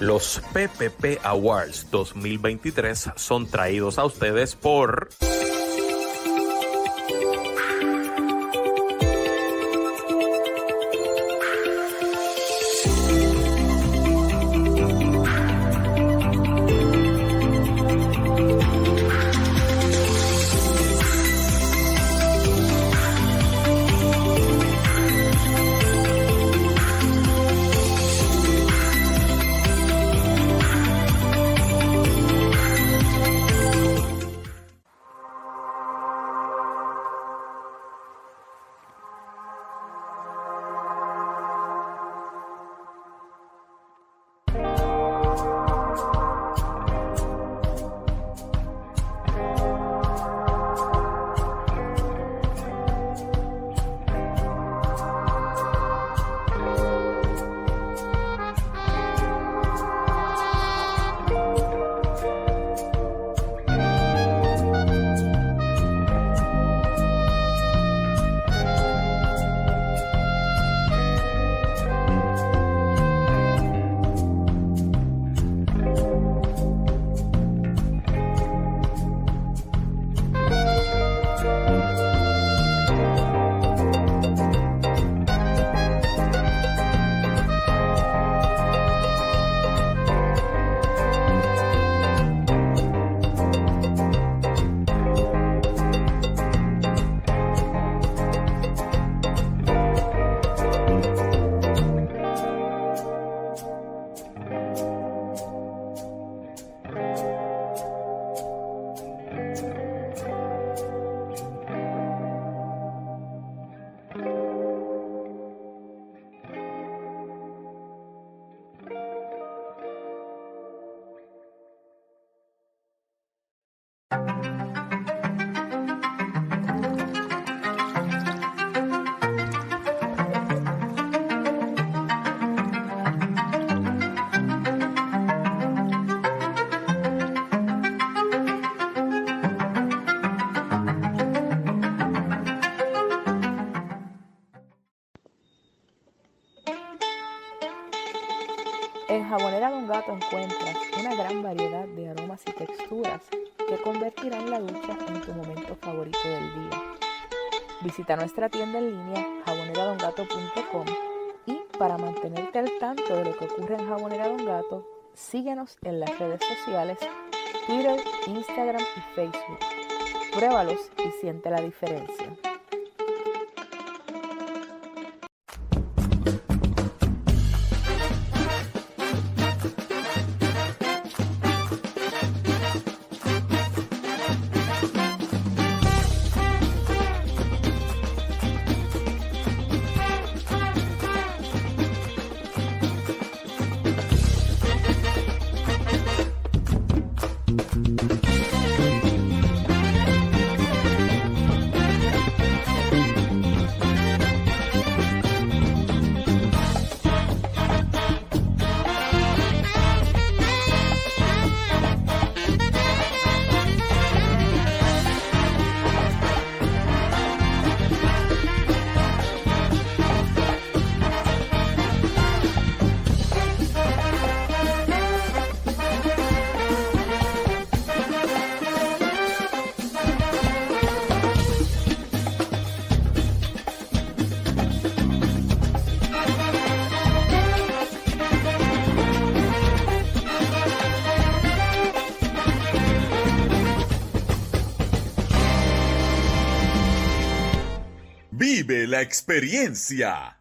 Los PPP Awards 2023 son traídos a ustedes por... Visita nuestra tienda en línea jaboneradongato.com y para mantenerte al tanto de lo que ocurre en Jabonera Don Gato, síguenos en las redes sociales Twitter, Instagram y Facebook. Pruébalos y siente la diferencia. Experiencia.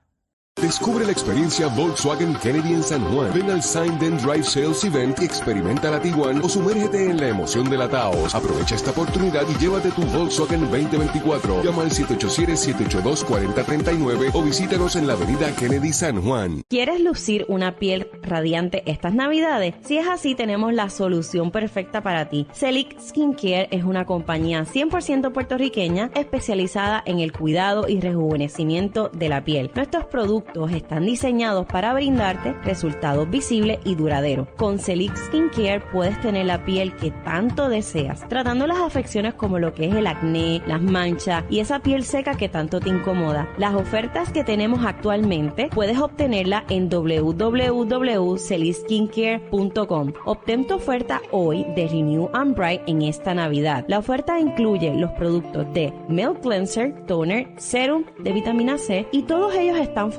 Descubre la experiencia Volkswagen Kennedy en San Juan. Ven al Sign Then Drive Sales Event y experimenta la Tiguan o sumérgete en la emoción de la Taos. Aprovecha esta oportunidad y llévate tu Volkswagen 2024. Llama al 787-782-4039 o visítanos en la avenida Kennedy San Juan. ¿Quieres lucir una piel radiante estas navidades? Si es así, tenemos la solución perfecta para ti. Celic Skincare es una compañía 100% puertorriqueña especializada en el cuidado y rejuvenecimiento de la piel. Nuestros productos productos están diseñados para brindarte resultados visibles y duraderos. Con Select Skincare puedes tener la piel que tanto deseas, tratando las afecciones como lo que es el acné, las manchas y esa piel seca que tanto te incomoda. Las ofertas que tenemos actualmente puedes obtenerla en www.celiskincare.com. Obtén tu oferta hoy de Renew and Bright en esta Navidad. La oferta incluye los productos de Milk Cleanser, Toner, Serum de vitamina C y todos ellos están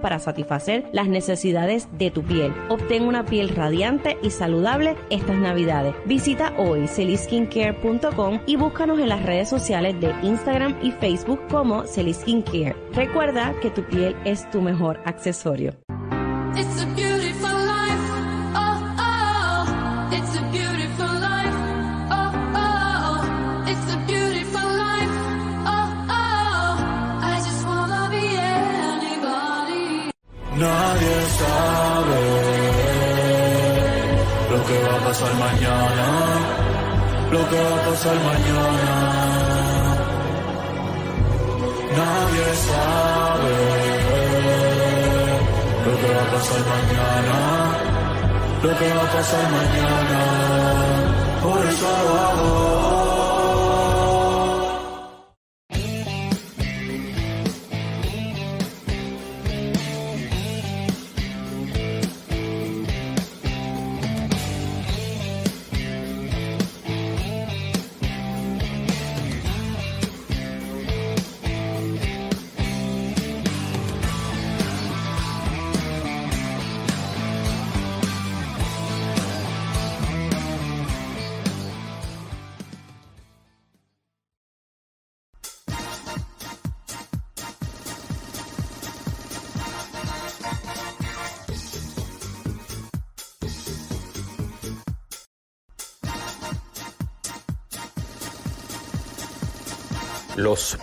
para satisfacer las necesidades de tu piel. Obtén una piel radiante y saludable estas Navidades. Visita hoy celiskincare.com y búscanos en las redes sociales de Instagram y Facebook como Celiskin Recuerda que tu piel es tu mejor accesorio. Nadie sabe lo que va a pasar mañana, lo que va a pasar mañana. Nadie sabe lo que va a pasar mañana, lo que va a pasar mañana. Por eso hago.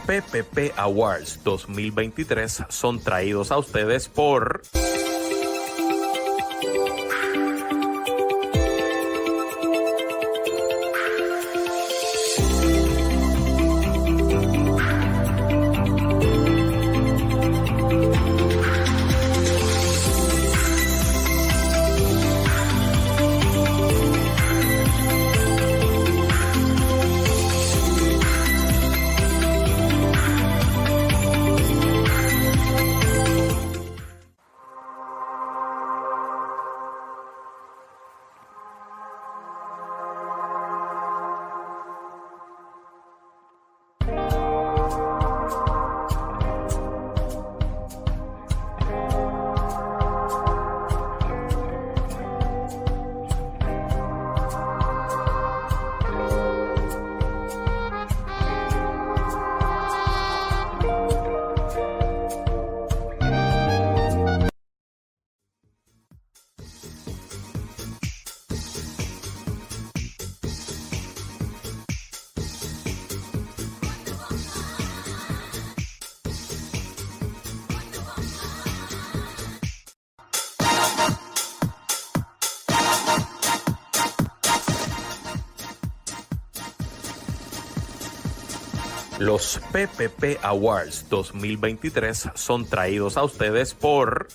PPP Awards 2023 son traídos a ustedes por... Los PPP Awards 2023 son traídos a ustedes por...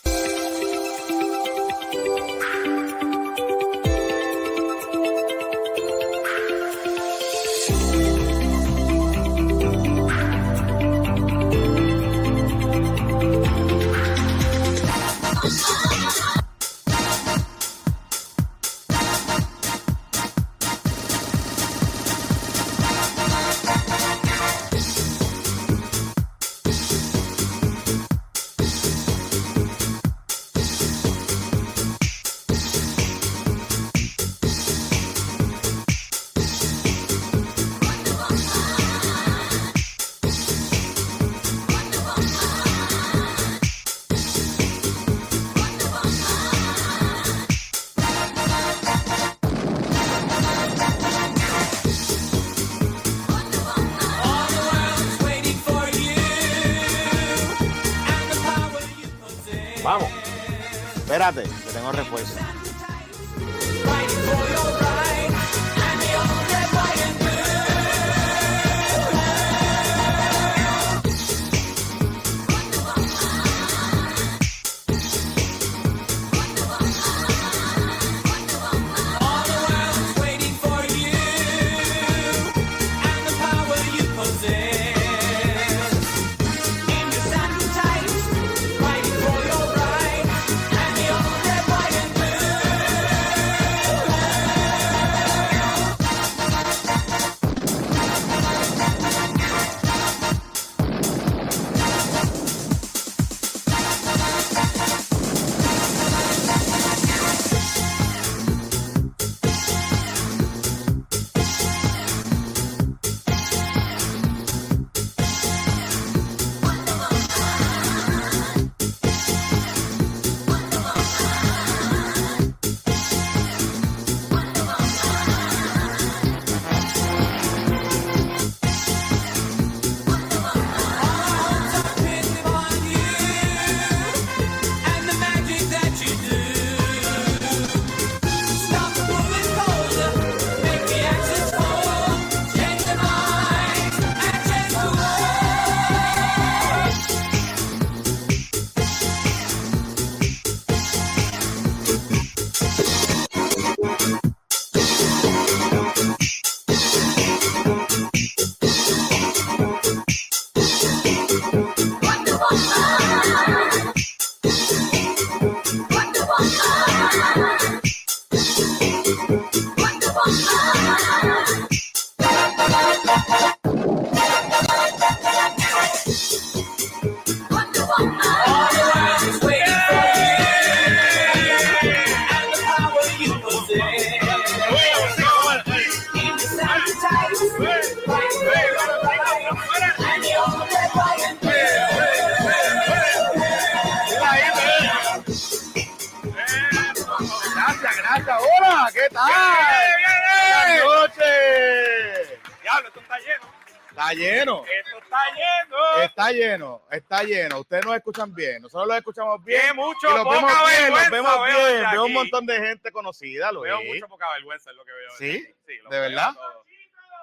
está lleno. Ustedes nos escuchan bien. Nosotros los escuchamos bien. Qué mucho, y los poca vemos bien, vergüenza vemos veo bien. Veo un montón de gente conocida, Luis. Veo mucho poca vergüenza, es lo que veo. ¿Sí? los ¿De veo verdad? a todos.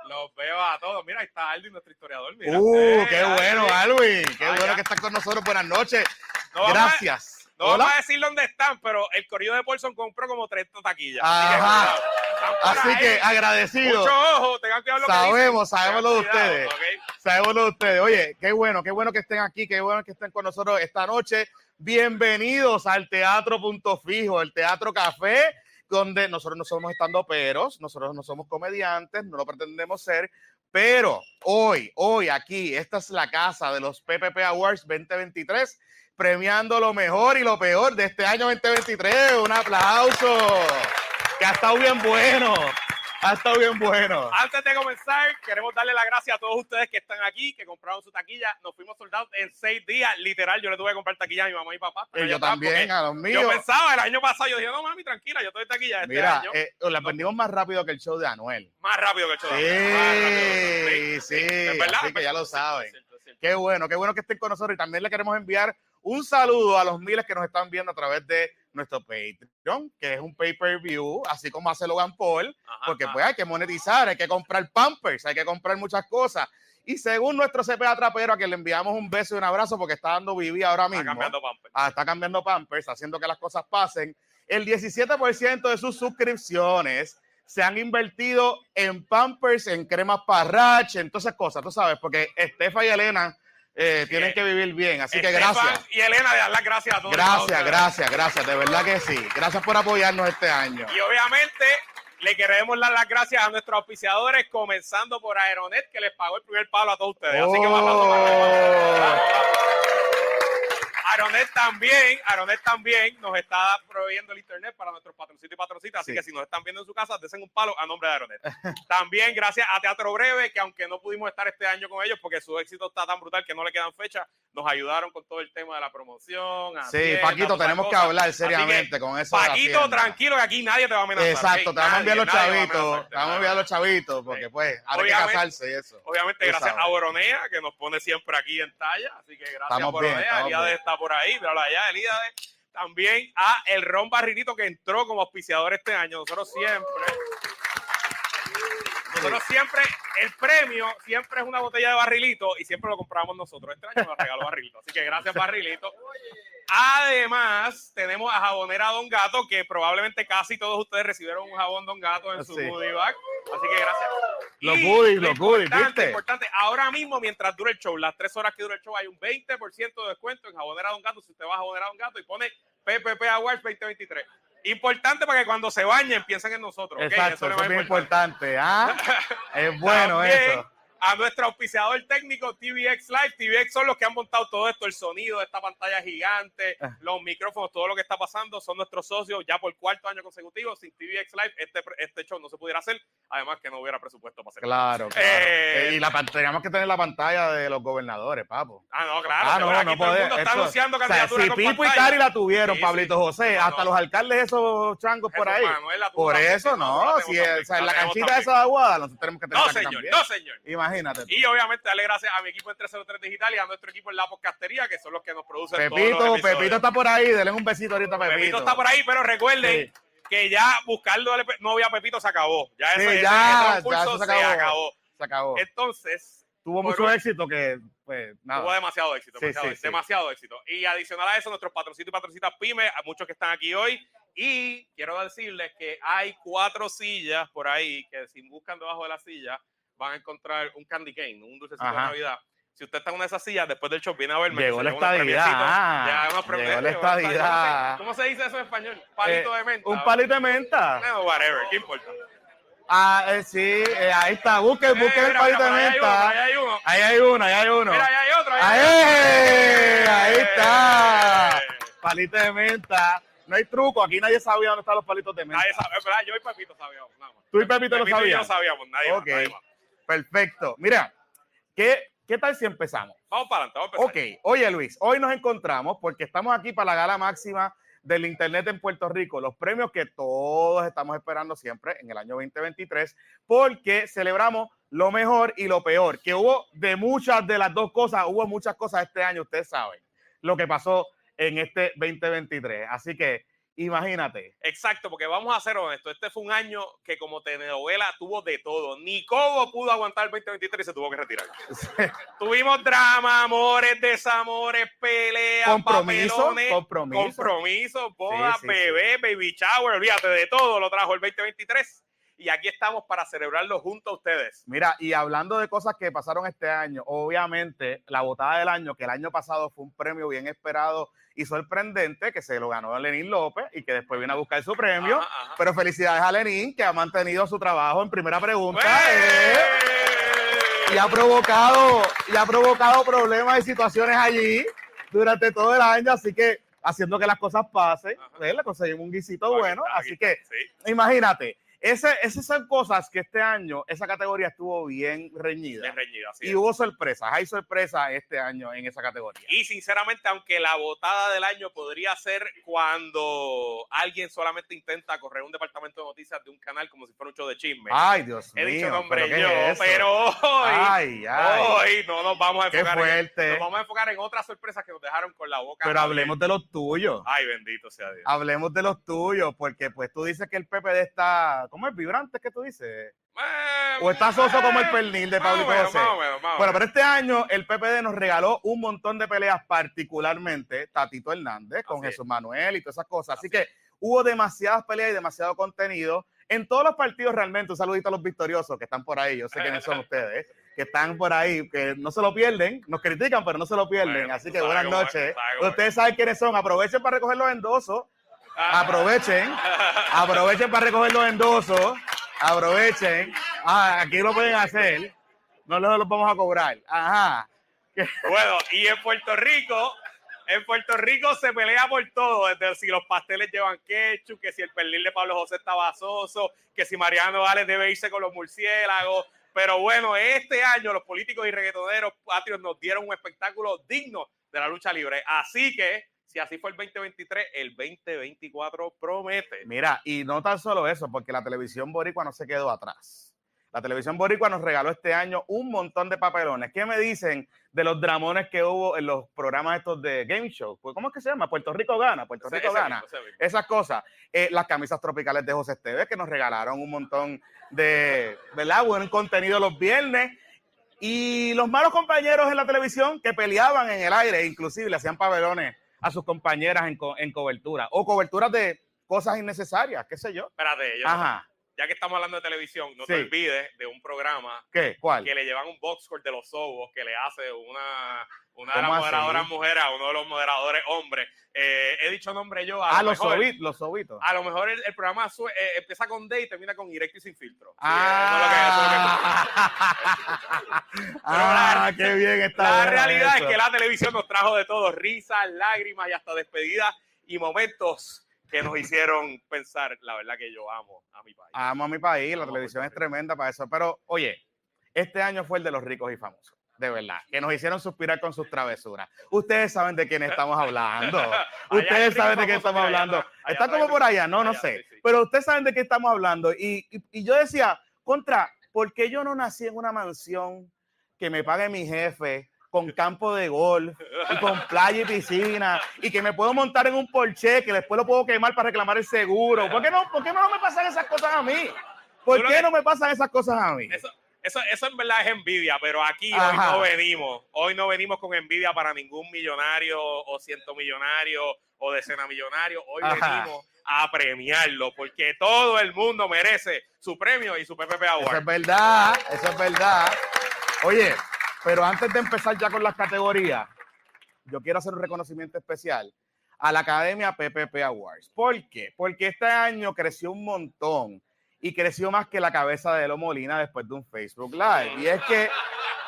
Los veo a todos. Mira, ahí está Alvin, nuestro historiador. Mira. Uh, qué bueno, Alvin. Qué Ah, bueno que estás con nosotros. Buenas noches. No Gracias. No vamos a decir dónde están, pero el corrido de Paulson compró como 30 taquillas. Ajá. Así que, ahí. agradecido. Mucho ojo, tengan cuidado lo que Sabemos, dicen. sabemos lo de ustedes. ¿ok? Sabemos lo de ustedes. Oye, qué bueno, qué bueno que estén aquí, qué bueno que estén con nosotros esta noche. Bienvenidos al Teatro Punto Fijo, el Teatro Café, donde nosotros no somos estando peros, nosotros no somos comediantes, no lo pretendemos ser, pero hoy, hoy aquí, esta es la casa de los PPP Awards 2023, premiando lo mejor y lo peor de este año 2023. Un aplauso, que ha estado bien bueno, ha estado bien bueno. Antes de comenzar, queremos darle las gracias a todos ustedes que están aquí, que compraron su taquilla. Nos fuimos soldados en seis días. Literal, yo le tuve que comprar taquilla a mi mamá y papá. pero Y yo también, a los míos. Yo pensaba el año pasado, yo dije, no mami, tranquila, yo estoy taquilla este Mira, año. eh, la vendimos más rápido que el show de Anuel. más rápido que el show de Anuel. Sí, sí, es verdad, así que ya lo saben. Qué bueno, qué bueno que estén con nosotros y también le queremos enviar un saludo a los miles que nos están viendo a través de nuestro Patreon, que es un pay-per-view, así como hace Logan Paul, Ajá, porque ajá. pues hay que monetizar, hay que comprar Pampers, hay que comprar muchas cosas. Y según nuestro CPA trapero, a quien le enviamos un beso y un abrazo porque está dando Vivi ahora Está mismo. cambiando pamper. Ah, está cambiando Pampers, haciendo que las cosas pasen. El 17% de sus suscripciones se han invertido en Pampers, en cremas parrach, en todas esas cosas, tú sabes, porque Estefa y Elena eh, tienen que vivir bien. Así que gracias. Y Elena, de dar las gracias a todos. Gracias, gracias, gracias. De verdad que sí. Gracias por apoyarnos este año. Y obviamente le queremos dar las gracias a nuestros auspiciadores, comenzando por Aeronet, que les pagó el primer palo a todos ustedes. Así que un aplauso para Aeronet también, Aeronet también nos está proveyendo el internet para nuestros patroncitos y patroncitas, así Sí. que si nos están viendo en su casa, desen un palo a nombre de Aeronet. también gracias a Teatro Breve, que aunque no pudimos estar este año con ellos porque su éxito está tan brutal que no le quedan fechas, nos ayudaron con todo el tema de la promoción. Sí, Hacienda, Paquito, tenemos que cosas. hablar Así seriamente con eso. de Paquito, tranquilo, que aquí nadie te va a amenazar. Exacto, te vamos a enviar los chavitos, te vamos a enviar los chavitos, porque Sí. pues, habrá que Obviamente- casarse y eso. Obviamente, gracias sabes. a Boronea, que nos pone siempre aquí en talla. Así que gracias Boronea. bien, estamos Elíades bien. Por ahí, míralo allá, Elíades. También a El Ron Barrilito, que entró como auspiciador este año. Nosotros siempre. Nosotros siempre, el premio siempre es una botella de barrilito y siempre lo compramos nosotros. Este año nos regaló barrilito. Así que gracias, barrilito. Además, tenemos a Jabonera Don Gato, que probablemente casi todos ustedes recibieron un jabón Don Gato en su goodie bag. Así que gracias. Los goodies, lo los goodies, ¿viste? importante, ahora mismo, mientras dura el show, las tres horas que dura el show, hay un 20% de descuento en Jabonera Don Gato. Si usted va a Jabonera Don Gato y pone PPP Awards 2023. Importante para que cuando se bañen piensen en nosotros. Eso es eso bien importante. ¿ah? Es bueno También eso. A nuestro auspiciador técnico TVX Live. TVX son los que han montado todo esto, el sonido de esta pantalla gigante, Ah. los micrófonos, todo lo que está pasando. Son nuestros socios ya por cuarto año consecutivo. Sin TVX Live, este, este show no se pudiera hacer. Además que no hubiera presupuesto para hacerlo. Claro, claro. Eh, y la, teníamos que tener la pantalla de los gobernadores, papo. Ah, no, claro. Ah, no, aquí no todo el puede. mundo está eso- anunciando o sea, candidaturas si Pipo y. Cari la tuvieron, Sí, Pablito. José, No, hasta no. los alcaldes esos changos por ahí. Manuel Por eso no, si el- o sea, la canchita esa de Aguada, nosotros tenemos que No, tenerla aquí señor, no, señor. Imagínate. tú. Y obviamente darle gracias a mi equipo en 303 Digital y a nuestro equipo en La Podcastería, que son los que nos producen todos los Pepito. Pepito está por ahí, denle un besito ahorita a Pepito. Pepito está por ahí, pero recuerden que ya buscarlo de novia a Pepito se acabó. Ya Sí, ese, ya, ese ya concurso eso se acabó. Se acabó. Entonces, Tuvo mucho éxito que, pues, nada. Tuvo demasiado éxito, Sí, demasiado, sí, sí. demasiado éxito. Y adicional a eso, nuestros patroncitos y patroncitas pymes, a muchos que están aquí hoy. Y quiero decirles que hay cuatro sillas por ahí que si buscan debajo de la silla van a encontrar un candy cane, un dulcecito de Ajá. Navidad. Si usted está en una de esas sillas, después del show viene a verme. Llegó la estadidad. Llegó la estadidad. ¿Cómo se dice eso en español? Palito Eh, de menta. Un palito de menta. No, whatever, ¿qué importa? Ah, eh, sí, eh, ahí está. Busquen, Eh, busquen el palito de mira, menta. ahí hay uno. Ahí hay uno, ahí hay uno. Mira, ahí hay otro. ahí Ahí, está. Eh. Palito de menta. No hay truco, aquí nadie sabía dónde están los palitos de menta. Nadie sabe, es verdad, yo y Pepito sabíamos, nada más. Tú y Pepito lo Pepito y yo sabían. no sabíamos, nadie más, Ok. nadie más. Perfecto. Mira, ¿qué, ¿qué tal si empezamos? Vamos para adelante, vamos a empezar. Ok, oye Luis, hoy nos encontramos porque estamos aquí para la gala máxima del Internet en Puerto Rico, los premios que todos estamos esperando siempre en el año 2023, porque celebramos lo mejor y lo peor, que hubo de muchas de las dos cosas, hubo muchas cosas este año, ustedes saben lo que pasó en este 2023. Así que imagínate. Exacto, porque vamos a ser honestos, este fue un año que como telenovela tuvo de todo. Ni Cobo pudo aguantar el 2023 y se tuvo que retirar. Tuvimos drama, amores, desamores, peleas, Compromiso, papelones, compromiso. compromisos, bodas, Sí, sí, bebé, baby shower, olvídate de todo, lo trajo el 2023 y aquí estamos para celebrarlo junto a ustedes. Mira, y hablando de cosas que pasaron este año, obviamente la botada del año, que el año pasado fue un premio bien esperado y sorprendente, que se lo ganó Lenín López y que después vino a buscar su premio. Ajá, ajá. Pero felicidades a Lenín, que ha mantenido su trabajo en primera pregunta. ¡Eh! y ha provocado y ha provocado problemas y situaciones allí durante todo el año, así que haciendo que las cosas pasen, le conseguimos un guisito bueno, así que sí, imagínate, ese, esas son cosas que este año esa categoría estuvo bien reñida. bien reñido, así y es. hubo sorpresas, hay sorpresas este año en esa categoría. Y sinceramente, aunque la votada del año podría ser cuando alguien solamente intenta correr un departamento de noticias de un canal como si fuera un show de chisme. Ay, Dios He mío. dicho nombre ¿pero qué yo, es pero hoy, Ay, ay. hoy no nos vamos a Qué enfocar en, fuerte. nos vamos a enfocar en otras sorpresas que nos dejaron con la boca. Pero hablemos de los tuyos. Ay, bendito sea Dios. Hablemos de los tuyos, porque pues tú dices que el PPD está, ¿cómo es vibrante que tú dices? O está soso como el pernil de Pablo menos, José. Bueno, pero este año el PPD nos regaló un montón de peleas, particularmente Tatito Hernández con Así. Jesús Manuel y todas esas cosas. Así Así que hubo demasiadas peleas y demasiado contenido en todos los partidos realmente. Un saludito a los victoriosos que están por ahí. Yo sé quiénes son ustedes, que están por ahí, que no se lo pierden, nos critican, pero no se lo pierden. Bueno, Así que buenas noches. Ustedes saben quiénes son. Aprovechen para recoger los endosos. Aprovechen. Aprovechen para recoger los endosos. Aprovechen. Ah, aquí lo pueden hacer. No los vamos a cobrar. Ajá. Bueno, y en Puerto Rico, en Puerto Rico se pelea por todo, desde si los pasteles llevan ketchup, que si el pernil de Pablo José está basoso, que si Mariano Vales debe irse con los murciélagos. Pero bueno, este año los políticos y reggaetoneros patrios nos dieron un espectáculo digno de la lucha libre. Así que, si así fue el 2023, el 2024 promete. Mira, y no tan solo eso, porque la televisión boricua no se quedó atrás. La televisión boricua nos regaló este año un montón de papelones. ¿Qué me dicen de los dramones que hubo en los programas estos de Game Show? Pues, ¿Cómo es que se llama? Puerto Rico gana, Puerto Rico ese gana. mismo, ese mismo. esas cosas. Eh, las camisas tropicales de José Esteves, que nos regalaron un montón de, ¿verdad? Buen contenido los viernes. Y los malos compañeros en la televisión que peleaban en el aire, inclusive le hacían pabellones a sus compañeras en, co- en cobertura. O coberturas de cosas innecesarias, qué sé yo. Espérate, yo- Ajá. Ya que estamos hablando de televisión, no te Sí. olvides de un programa ¿Qué? ¿Cuál? que le llevan un box score de los sobos que le hace una, una de ¿Cómo las así? moderadoras mujeres a uno de los moderadores hombres. Eh, he dicho nombre yo. A Ah, lo los, mejor, sobit- los sobitos. A lo mejor el, el programa su- eh, empieza con D y termina con directo y sin filtro. Sí, Ah, Ah, qué bien eso es lo que- está. la realidad eso. es que la televisión nos trajo de todo, risas, lágrimas y hasta despedidas y momentos que nos hicieron pensar, la verdad que yo amo a mi país. Amo a mi país, la Amo televisión es tremenda para eso. Pero, oye, este año fue el de los ricos y famosos, de verdad, que nos hicieron suspirar con sus travesuras. Ustedes saben de quién estamos hablando. Ustedes saben de qué famosos, estamos allá hablando. allá Está como por allá, no, no allá, sé. sí. Pero ustedes saben de qué estamos hablando. Y, y- y yo decía, contra, ¿por qué yo no nací en una mansión que me pague mi jefe? Con campo de golf y con playa y piscina y que me puedo montar en un Porsche que después lo puedo quemar para reclamar el seguro. ¿Por qué no, por qué no me pasan esas cosas a mí? ¿Por qué no me pasan esas cosas a mí? Eso, eso, eso en verdad es envidia, pero aquí hoy no venimos. Hoy no venimos con envidia para ningún millonario o ciento millonario o decena millonario. Hoy Ajá. venimos a premiarlo porque todo el mundo merece su premio y su PPP Eso Award. es verdad, eso es verdad. Oye, pero antes de empezar ya con las categorías, yo quiero hacer un reconocimiento especial a la Academia PPP Awards. ¿Por qué? Porque este año creció un montón y creció más que la cabeza de Elo Molina después de un Facebook Live. Y es que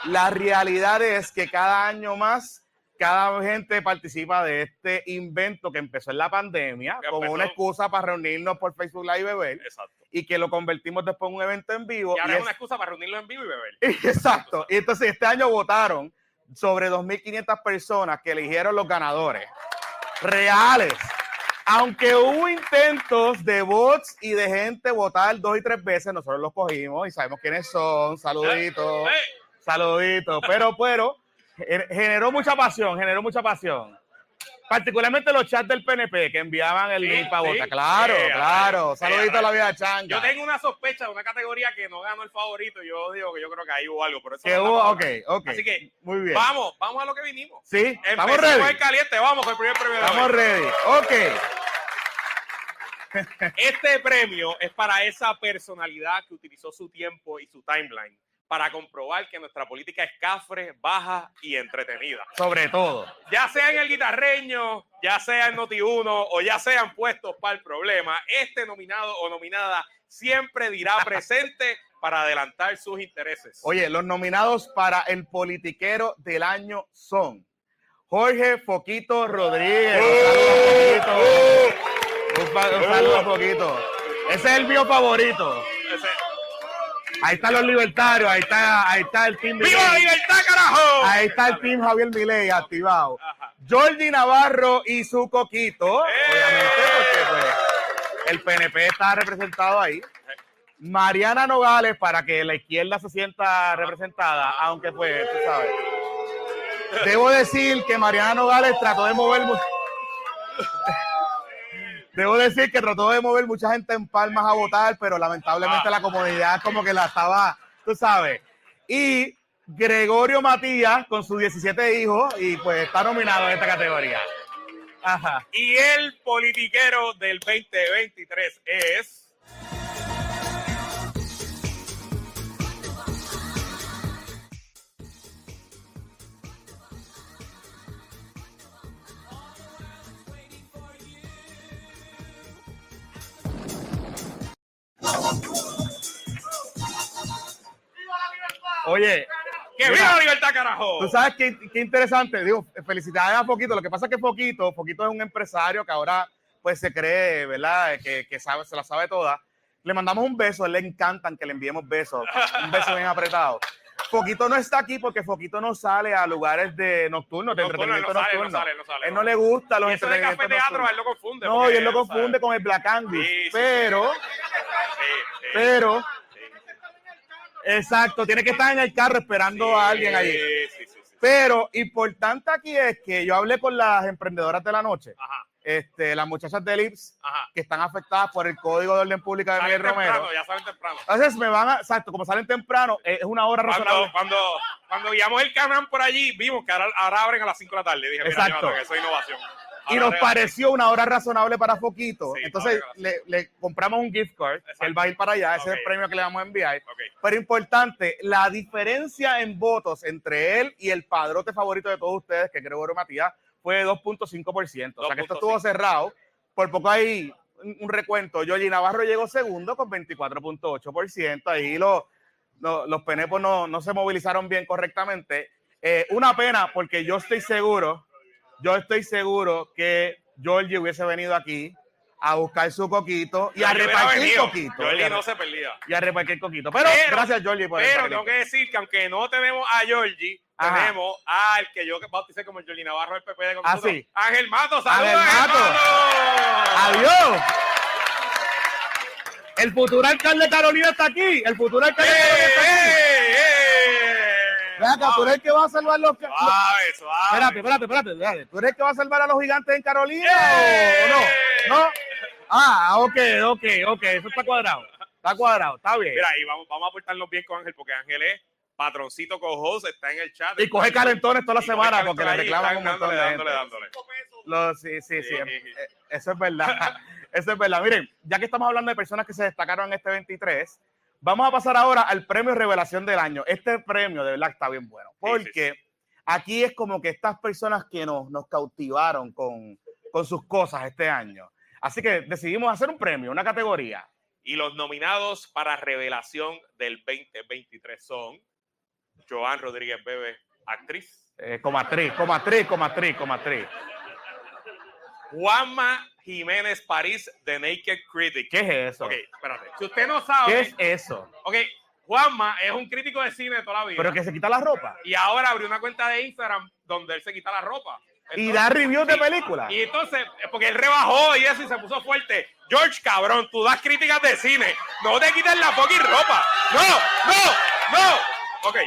la realidad es que cada año más, cada gente participa de este invento que empezó en la pandemia Que como empezó- una excusa para reunirnos por Facebook Live y beber Exacto. y que lo convertimos después en un evento en vivo. Y ahora y es una excusa para reunirlo en vivo y beber. Exacto. Y entonces este año votaron sobre 2.500 personas que eligieron los ganadores reales. aunque hubo intentos de bots y de gente votar dos y tres veces, nosotros los cogimos y sabemos quiénes son. Saluditos, ¡Eh! saluditos. Pero, pero, generó mucha pasión, generó mucha pasión. Particularmente los chats del PNP que enviaban el Sí, link para sí. votar. Claro, claro. Saludito a la vida changa. Yo tengo una sospecha de una categoría que no ganó el favorito. Yo digo que yo creo que ahí hubo algo. Eso Que no hubo, estamos ok, ok. Así que Muy bien. vamos, vamos a lo que vinimos. Sí, estamos Empecemos ready. el caliente, vamos con el primer premio Estamos ready. Ok. Este premio es para esa personalidad que utilizó su tiempo y su timeline para comprobar que nuestra política es cafre, baja y entretenida. Sobre todo. Ya sea en el guitarreño, ya sea en Noti1 o ya sean puestos para el problema, este nominado o nominada siempre dirá presente para adelantar sus intereses. Oye, los nominados para el politiquero del año son Jorge Foquito Rodríguez. Un saludo a Foquito. Un saludo Foquito. Ese es el mío favorito. Ahí están los libertarios, ahí está, ahí está el team ¡Viva la libertad, carajo! Ahí está el team Javier Milei activado. Ajá. Jordi Navarro y su coquito, ¡Eh! obviamente, porque pues, el PNP está representado ahí. Mariana Nogales para que la izquierda se sienta representada, aunque pues, tú sabes. Debo decir que Mariana Nogales trató de mover Debo decir que trató de mover mucha gente en Palmas a votar, pero lamentablemente Ah. la comunidad como que la estaba, tú sabes. Y Gregorio Matías con sus 17 hijos y pues está nominado en esta categoría. Ajá. Y el politiquero del 2023 es. Oye, ¡Que viva la libertad, carajo! Tú sabes qué, qué interesante, digo, felicidades a Foquito. Lo que pasa es que Foquito, Foquito es un empresario que ahora pues se cree, ¿verdad? Que, que sabe, se la sabe toda. Le mandamos un beso, a él le encantan que le enviemos besos, un beso bien apretado. Foquito no está aquí porque Foquito no sale a lugares de nocturnos, de Nocturno, él no entretenimiento sale, no nocturno. sale, no sale, él no. le gusta los Y eso de café teatro, él lo confunde. No, y él lo confunde con el Black Angus. Sí, sí, pero, Sí, pero, exacto, tiene que estar en el carro esperando a alguien allí. Pero importante aquí es que yo hablé con las emprendedoras de la noche, Ajá, este, las muchachas del IPS ajá. que están afectadas por el Código de Orden Pública de Miguel Romero. temprano, ya salen temprano. Entonces me van a, exacto, como salen temprano, eh, es una hora Cuando, razonable. cuando, cuando guiamos el canal por allí, vimos que ahora, ahora abren a las 5 de la tarde. Dije, mira, Exacto. Que eso es innovación. Y nos pareció una hora razonable para Foquito. Sí, Entonces que le, le compramos un gift card, Exacto. él va a ir para allá, ese es el premio que le vamos a enviar. Pero importante, la diferencia en votos entre él y el padrote favorito de todos ustedes, que es Gregorio Matías, fue de 2.5%. O sea que esto 2.5. estuvo cerrado. Por poco hay un, recuento. Yoyi Navarro llegó segundo con 24.8%. Ahí los, los, los penepos no, no se movilizaron bien correctamente. Eh, una pena porque yo estoy seguro, yo estoy seguro que Georgie hubiese venido aquí a buscar su coquito y a Yo repartir coquito. A, no se perdía. y a repartir coquito. Pero, Pero- gracias, Georgie, por el Pero tengo que decir que aunque no tenemos a Georgie, Ajá. tenemos al que yo bauticé como Georgie Navarro del PP de con Ah, nosotros, sí. Ángel Mato. ¡Saludos. Mato! ¡Adiós! El futuro alcalde de Carolina está aquí. El futuro alcalde de Carolina está aquí. ¡Eh, eh! Ven acá, tú eres el que va a salvar los. Suave, suave. Espérate, espérate, espérate, espérate. ¿Tú eres el que va a salvar a los gigantes en Carolina ¡Eh! o no? ¿No? Ah, ok, ok, ok. Eso está cuadrado. Está cuadrado, está bien. Mira, y vamos, vamos a portarnos bien con Ángel, porque Ángel es patroncito co-host, está en el chat. Y coge calentones toda la semana porque le reclaman un montón de dándole, gente. dándole, dándole. Lo- sí, sí, sí. Sí. eh, Eso es verdad. Eso es verdad. Miren, ya que estamos hablando de personas que se destacaron en este 23, vamos a pasar ahora al premio Revelación del Año. Este premio de verdad está bien bueno, Sí, porque sí, aquí es como que estas personas que nos, nos cautivaron con, con sus cosas este año. Así que decidimos hacer un premio, una categoría. Y los nominados para revelación del 2023 son Joan Rodríguez Bebe, actriz. Eh, como actriz, como actriz, como actriz, como actriz. Juanma Jiménez París, The Naked Critic. ¿Qué es eso? Ok, espérate. Si usted no sabe, ¿Qué es eso? ok, Juanma es un crítico de cine de toda la vida. Pero que se quita la ropa. Y ahora abrió una cuenta de Instagram donde él se quita la ropa. Y da reviews de películas. Y entonces, porque él rebajó y eso y se puso fuerte. George, cabrón, tú das críticas de cine. No te quites la fucking ropa. No, no, no. Ok,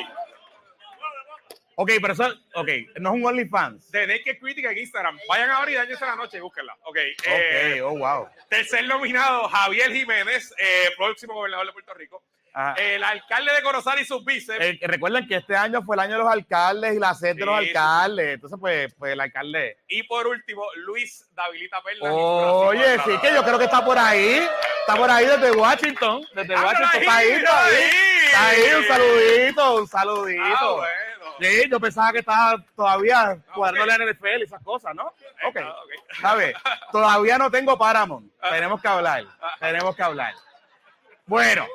Ok, pero eso, ok, no es un OnlyFans. de Naked Critic en Instagram. Vayan ahora y dañense la noche y búsquenla. Ok, eh, Ok, oh, wow. tercer nominado, Javier Jiménez, eh, próximo gobernador de Puerto Rico. Ajá. El alcalde de Corozal y sus bíceps. Eh, recuerden que este año fue el año de los alcaldes y la sed de los sí, alcaldes. Entonces, pues, pues el alcalde. Y por último, Luis Davilita Perla. Oye, sí, que yo creo que está por ahí. Está por ahí desde Washington. Desde Ah, Washington. Está ahí, está ahí. ahí. Está ahí, un saludito, un saludito. Ah, bueno. Sí, yo pensaba que estaba todavía cuadrando la NFL y esas cosas, ¿no? Ok. Ah, ok. ¿Sabes? Todavía no tengo Paramount. Ah. Tenemos que hablar. Tenemos que hablar. Bueno.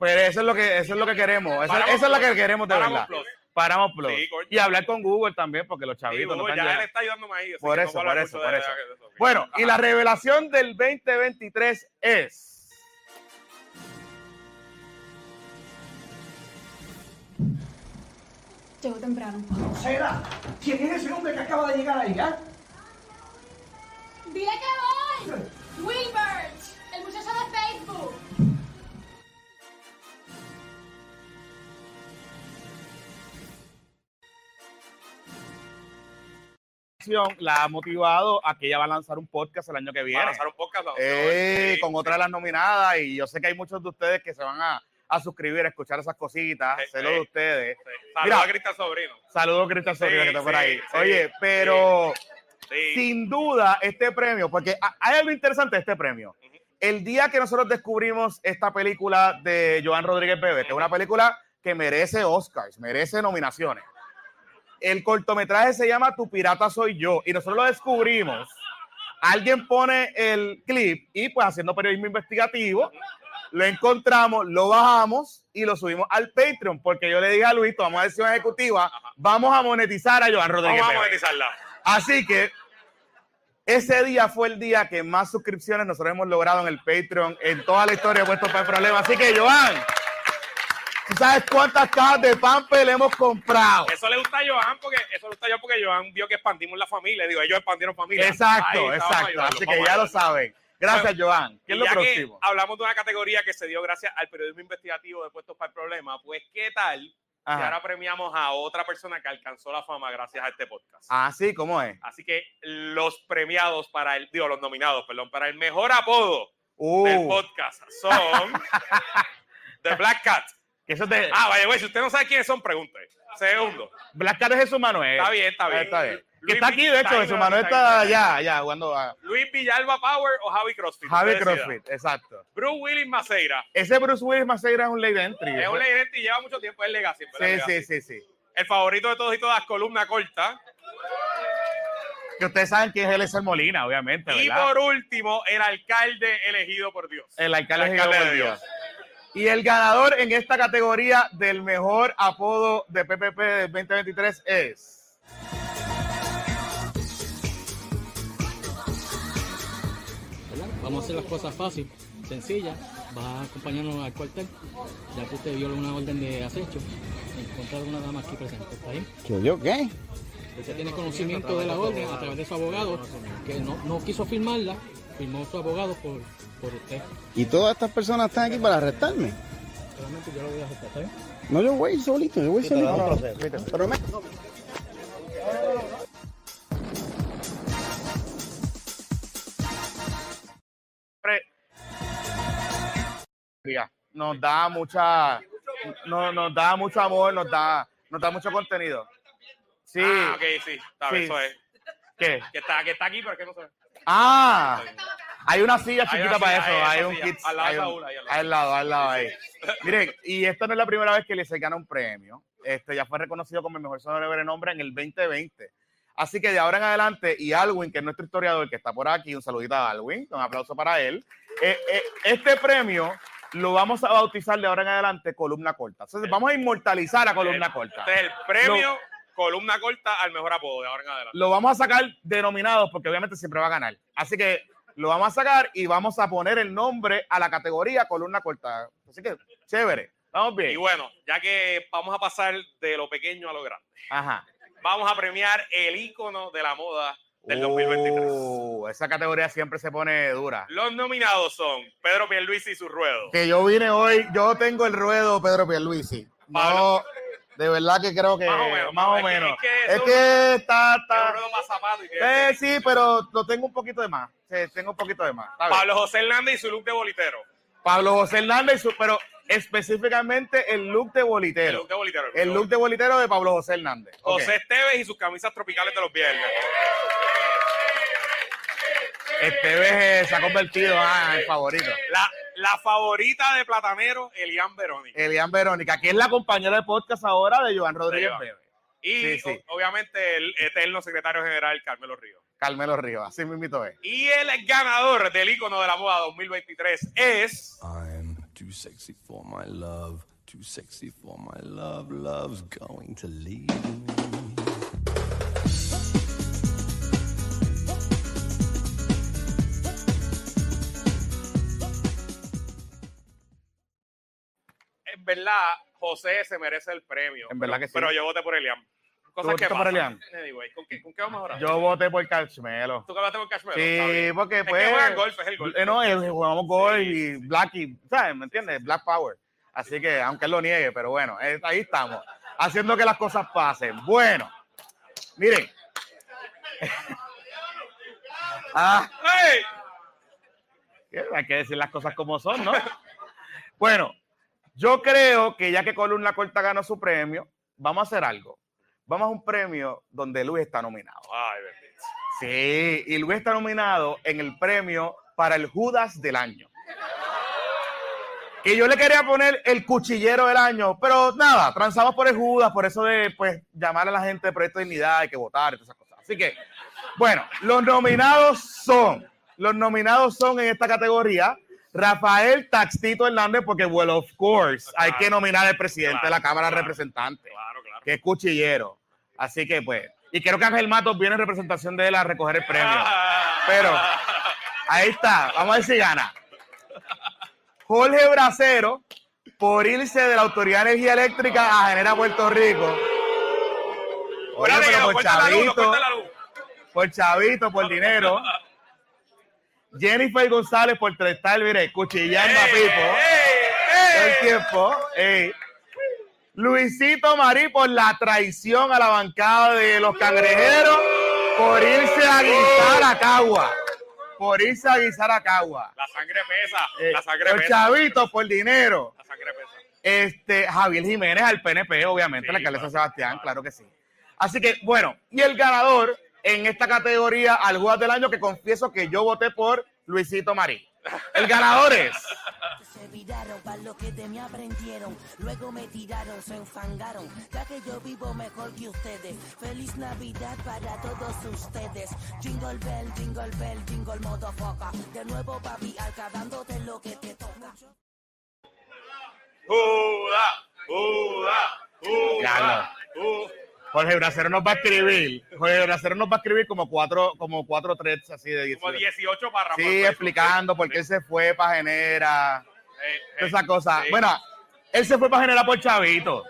Pero eso es lo que, eso es lo que queremos. Eso, es lo que queremos de verdad. Paramount Plus. Sí, y hablar con Google también, porque los Sí, chavitos no Hugo, están ya él está ayudándome ahí. así Por no eso, a por eso, por eso. Bueno, y la revelación del 2023 es. Llegó temprano. Sera, ¿quién es ese hombre que acaba de llegar ahí? ah? ¡Dile que voy! Wilbert, el muchacho de Facebook. La ha motivado a que ella va a lanzar un podcast el año que viene. Para lanzar un podcast. Eh, sí, con otra de las nominadas y yo sé que hay muchos de ustedes que se van a, a suscribir, a escuchar esas cositas, Sí, sí. de ustedes. Saludos a Cristian Sobrino. Saludos, Cristian Sobrino, que está por ahí. Oye, pero sin duda este premio, porque ha- hay algo interesante de este premio. Ujú. El día que nosotros descubrimos esta película de Joan Rodríguez Bebe, que es una película que merece Oscars, merece nominaciones. El cortometraje se llama Tu pirata soy yo y nosotros lo descubrimos. Alguien pone el clip y pues haciendo periodismo investigativo, lo encontramos, lo bajamos y lo subimos al Patreon porque yo le dije a Luis, tomamos decisión ejecutiva, vamos a monetizar a Joan Rodríguez Vamos a monetizarla. Así que ese día fue el día que más suscripciones nosotros hemos logrado en el Patreon en toda la historia de Puestos para el Problema. Así que, Joan, ¿tú sabes cuántas cajas de Pamper le hemos comprado? Eso le gusta a Joan porque eso le gusta a Joan porque Joan vio que expandimos la familia. Digo, ellos expandieron familia. Exacto, exacto. Así que ya lo saben. Gracias, Joan. ¿Qué es Y lo próximo? que hablamos de una categoría que se dio gracias al periodismo investigativo de Puestos para el Problema, pues ¿qué tal Ajá. ahora premiamos a otra persona que alcanzó la fama gracias a este podcast? Ah, sí, ¿cómo es? Así que los premiados para el, digo, los nominados, perdón, para el mejor apodo Uh, del podcast son The Black Cat. Que eso te... Ah, vaya, güey, si usted no sabe quiénes son, pregunte. Segundo. Black Cat es Jesús Manuel. Está bien, está bien. Está bien. Que está aquí, de hecho, Jesús Manuel está allá, allá, jugando a Luis Villalba Power o Javi CrossFit. Javi. CrossFit, exacto. Bruce Willis Maceira. Ese Bruce Willis Maceira es un de entry. Es un leyente y lleva mucho tiempo. Es Legacy. Sí, Legacy. sí, sí, sí. El favorito de todos y todas, columna corta. Que ustedes saben quién es Eliezer Molina, obviamente, Y ¿verdad? por último, el alcalde elegido por Dios. El alcalde, El Guillermo alcalde de Díaz. Y el ganador en esta categoría del mejor apodo de PPP del 2023 es. Vamos a hacer las cosas fácil, sencillas. Va a acompañarnos al cuartel, ya que usted viola una orden de acecho, encontrar una dama aquí presente. ¿Está bien? ¿Yo, yo qué? Usted tiene conocimiento de la orden a través de su abogado, que no, no quiso firmarla, firmó su abogado por, por usted. ¿Y todas estas personas están aquí para arrestarme? Solamente yo lo voy a aceptar, ¿está bien? No, yo voy solito, yo voy solito. Pero me... Nos da mucha. No, nos da mucho amor, nos da, nos da mucho contenido. Sí. Ah, ok, sí. Está Sí. eso es. ¿Qué? Que está, que está aquí, pero que no se ve. Ah, hay una silla chiquita una para silla, eso. hay un kit. Al lado hay de un- Saúl, ahí al lado. al lado, al lado ahí. Miren, y esta no es la primera vez que se gana un premio. Este ya fue reconocido como el mejor sobrenombre en el 2020. Así que de ahora en adelante, y Alwin, que es nuestro historiador, que está por aquí, un saludito a Alwin, un aplauso para él. Eh, eh, este premio lo vamos a bautizar de ahora en adelante columna corta. Entonces, vamos a inmortalizar a columna corta. Este es el premio columna corta al mejor apodo de ahora en adelante. Lo vamos a sacar denominados porque obviamente siempre va a ganar. Así que lo vamos a sacar y vamos a poner el nombre a la categoría columna corta. Así que, chévere. Vamos Y bien. bueno, ya que vamos a pasar de lo pequeño a lo grande. Ajá. vamos a premiar el ícono de la moda del 2023. Uh, esa categoría siempre se pone dura. Los nominados son Pedro Pierluisi y su ruedo. Que yo vine hoy, yo tengo el ruedo Pedro Pierluisi. No, Pablo. De verdad que creo que Más o menos, más o es que- menos. es que Es está, está, y Eh, sí, pero lo tengo un poquito de más. Sí, tengo un poquito de más. Pablo José Hernández y su look de bolitero. Pablo José Hernández, su- pero específicamente el look de El bolitero. look de bolitero. El look de bolitero de Pablo José Hernández. José Esteves y sus camisas tropicales de los viernes. Esteves eh, se ha convertido ah, en el favorito. La, la favorita de Platanero, Elian Verónica. Elian Verónica, que es la compañera de podcast ahora de Joan Rodríguez. Bebe. Y Sí, sí. o- obviamente el eterno secretario general Carmelo Ríos. Carmelo Rivas, así mismito es. Y el ganador del ícono de la moda 2023 es I'm too sexy for my love, too sexy for my love. Love's going to leave en verdad, José se merece el premio. En verdad pero, que sí. Pero yo voté por Elian. Cosas que por pasan. Elian? Anyway, ¿con qué, ¿con qué vamos ahora? Yo voté por Carmelo. ¿Tú que votaste por? Está Sí, porque Es pues. que juegan golf, es el golf. eh, no, eh, jugamos golf Sí, y Black y, ¿sabes? ¿Me entiendes? Black Power. Así que, aunque él lo niegue, pero bueno, eh, ahí estamos, haciendo que las cosas pasen. Bueno, miren. ah, ¡Ey! hay que decir las cosas como son, ¿no? Bueno, yo creo que ya que Columna Corta ganó su premio, vamos a hacer algo. Vamos a un premio donde Luis está nominado. Ay, bendito. Sí, y Luis está nominado en el premio para el Judas del año. Que yo le quería poner el cuchillero del año, pero nada, transamos por el Judas, por eso de pues llamar a la gente de Proyecto de Dignidad, hay que votar y todas esas cosas. Así que, bueno, los nominados son, los nominados son en esta categoría Rafael Taxito Hernández, porque, well, of course, hay que nominar al presidente de la Cámara de. Representantes Claro, claro. que es cuchillero. Así que pues, y creo que Ángel Matos viene en representación de él a recoger el premio. Pero ahí está, vamos a ver si gana. Jorge Bracero, por irse de la Autoridad de Energía Eléctrica a Genera Puerto Rico. Oye, pero por chavito, por chavito, por dinero. Jennifer González por estar, mire, cuchillando a ¡Ey, Pipo ey, todo ey! el tiempo. ey. Luisito Marí por la traición a la bancada de los cangrejeros por irse a guisar a Cagua. Por irse a guisar a Cagua. La sangre pesa, Eh, la sangre los pesa. chavitos por dinero. La sangre pesa. Este, Javier Jiménez al PNP, obviamente, Sí, la alcaldesa claro, Sebastián, claro. claro que sí. Así que, bueno, y el ganador en esta categoría al Judas del Año, que confieso que yo voté por Luisito Marí. El ganador es Se viraron para lo que de mí aprendieron. Luego me tiraron, se enfangaron. Ya que yo vivo mejor que ustedes. Feliz Navidad para todos ustedes. Jingle bell, jingle bell, jingle motherfucker. De nuevo, papi, alca dándote lo que te toca. Judá, Judá, Diablo. Jorge Bracero nos va a escribir. Jorge Bracero nos va a escribir como cuatro, como cuatro threads así de 18. Como 18 párrafos. Sí, explicando por qué él se fue para Genera, Eh, eh, esa cosa. Bueno, él se fue para Genera por Chavito.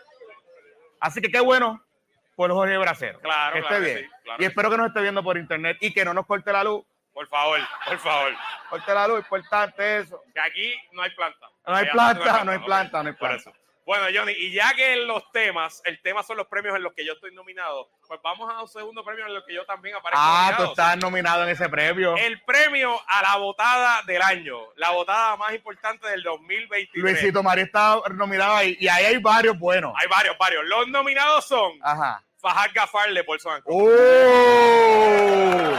Así que qué bueno por Jorge Bracero. Claro, que esté claro que bien. sí, claro y espero que nos esté viendo por internet y que no nos corte la luz. Por favor, por favor. Corte la luz, importante eso. Que aquí no hay planta. No hay planta, no hay planta, no hay planta. Bueno, Johnny, y ya que los temas, el tema son los premios en los que yo estoy nominado, pues vamos a un segundo premio en los que yo también aparezco Ah, tú nominado. estás nominado en ese premio. El premio a la votada del año, la votada más importante del 2023. Luisito María está nominado ahí y ahí hay varios buenos. Hay varios, varios. Los nominados son Ajá. Fajad Gafarle por su anco. ¡Oh!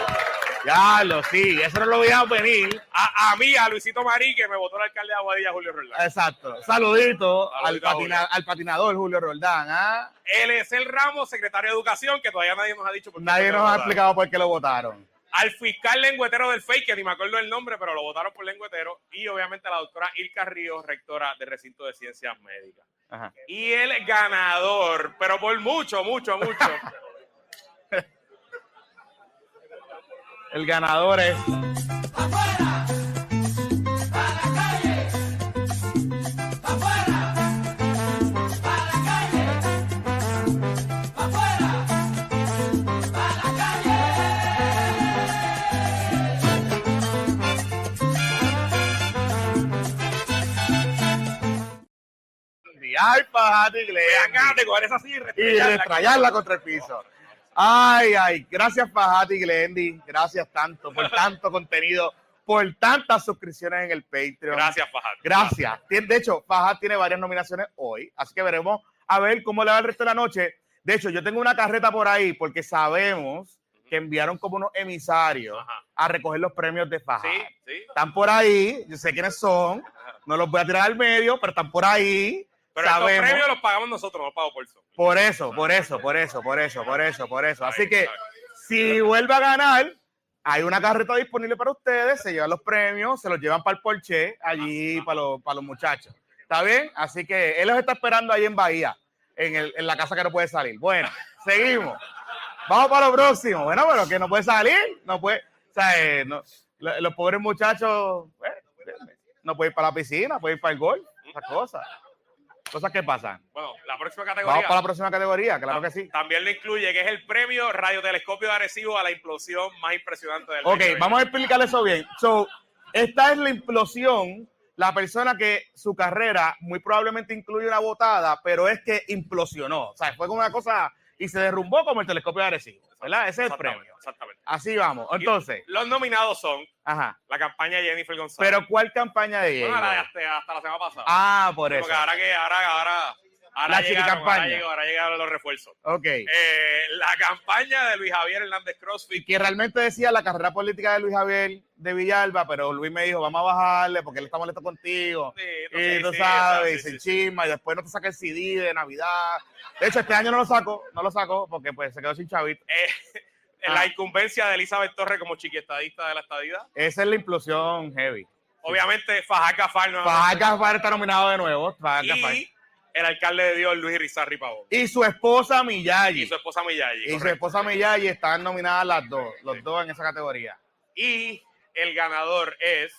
Ya lo sí, eso no lo veíamos venir. A, a mí, a Luisito Marí, que me votó el alcalde de Aguadilla, Julio Roldán. Exacto. Saludito, al, Saludito a patina- Julio. al patinador Julio Roldán. ¿ah? Eliezer Ramos, secretario de Educación, que todavía nadie nos ha dicho por qué Nadie lo nos ha votaron. explicado por qué lo votaron. Al fiscal lengüetero del FEI, que ni me acuerdo el nombre, pero lo votaron por lengüetero. Y obviamente a la doctora Ilka Ríos, rectora del recinto de ciencias médicas. Ajá. Y el ganador, pero por mucho, mucho, mucho. El ganador es. ¡Afuera! ¡A la calle! ¡Afuera! ¡A la calle! ¡Afuera! ¡A la calle! Y y contra el piso. Ay, ay, gracias Fajati Glendy, gracias tanto por tanto contenido, por tantas suscripciones en el Patreon. Gracias, Fajat. Gracias. De hecho, Fajat tiene varias nominaciones hoy, así que veremos a ver cómo le va el resto de la noche. De hecho, yo tengo una carreta por ahí porque sabemos que enviaron como unos emisarios Ajá. a recoger los premios de Fajat. Sí, sí. Están por ahí, yo sé quiénes son, no los voy a tirar al medio, pero están por ahí. Pero sabemos. premios los pagamos nosotros, no los pago por eso. Por eso, por eso, por eso, por eso, por eso, por eso. Así que si vuelve a ganar, hay una carreta disponible para ustedes, se llevan los premios, se los llevan para el Porsche, allí para los, para los muchachos. ¿Está bien? Así que él los está esperando ahí en Bahía, en, el- en la casa que no puede salir. Bueno, seguimos. Vamos para lo próximo. Bueno, pero que no puede salir, no puede, o sea, eh, no- los pobres muchachos, eh, no pueden ir para la piscina, pueden ir para el golf, esas cosas. Cosas que pasan. Bueno, la próxima Vamos categoría. para la próxima categoría, claro que sí. También le incluye que es el premio radiotelescopio de Arecibo a la implosión más impresionante del Ok, 2020. vamos a explicar eso bien. So, esta es la implosión, la persona que su carrera muy probablemente incluye una botada, pero es que implosionó. O sea, fue como una cosa y se derrumbó como el telescopio de Arecibo. ¿Verdad? Ese es el premio. Exactamente. Así vamos. Entonces, Los nominados son ajá. la campaña de Jennifer González. Pero ¿cuál campaña de bueno, hasta, hasta la semana pasada. Ah, por eso. Porque ahora que ahora, ahora, ahora La llegaron, chiquicampaña. ahora, llegaron los refuerzos. Ok. Eh, la campaña de Luis Javier Hernández Crossfit. que realmente decía la carrera política de Luis Javier de Villalba, pero Luis me dijo, vamos a bajarle porque él está molesto contigo. Sí, y sí, tú sí, sabes, sí, y se chisma, y después no te saca el CD de Navidad. De hecho, este año no lo sacó, no lo sacó porque pues se quedó sin chavito. Eh, Ah. La incumbencia de Elizabeth Torres como chiquiestadista de la estadidad. Esa es la implosión heavy. Obviamente, Fajal Gafar nuevamente. Fajal Gaspar está nominado de nuevo. Gaspar. y el alcalde de Dios, Luis Rizarri Pavón. Y su esposa Miyagi. Y su esposa Miyagi. Y su esposa Miyagi están nominadas las dos, los dos en esa categoría. Y el ganador es.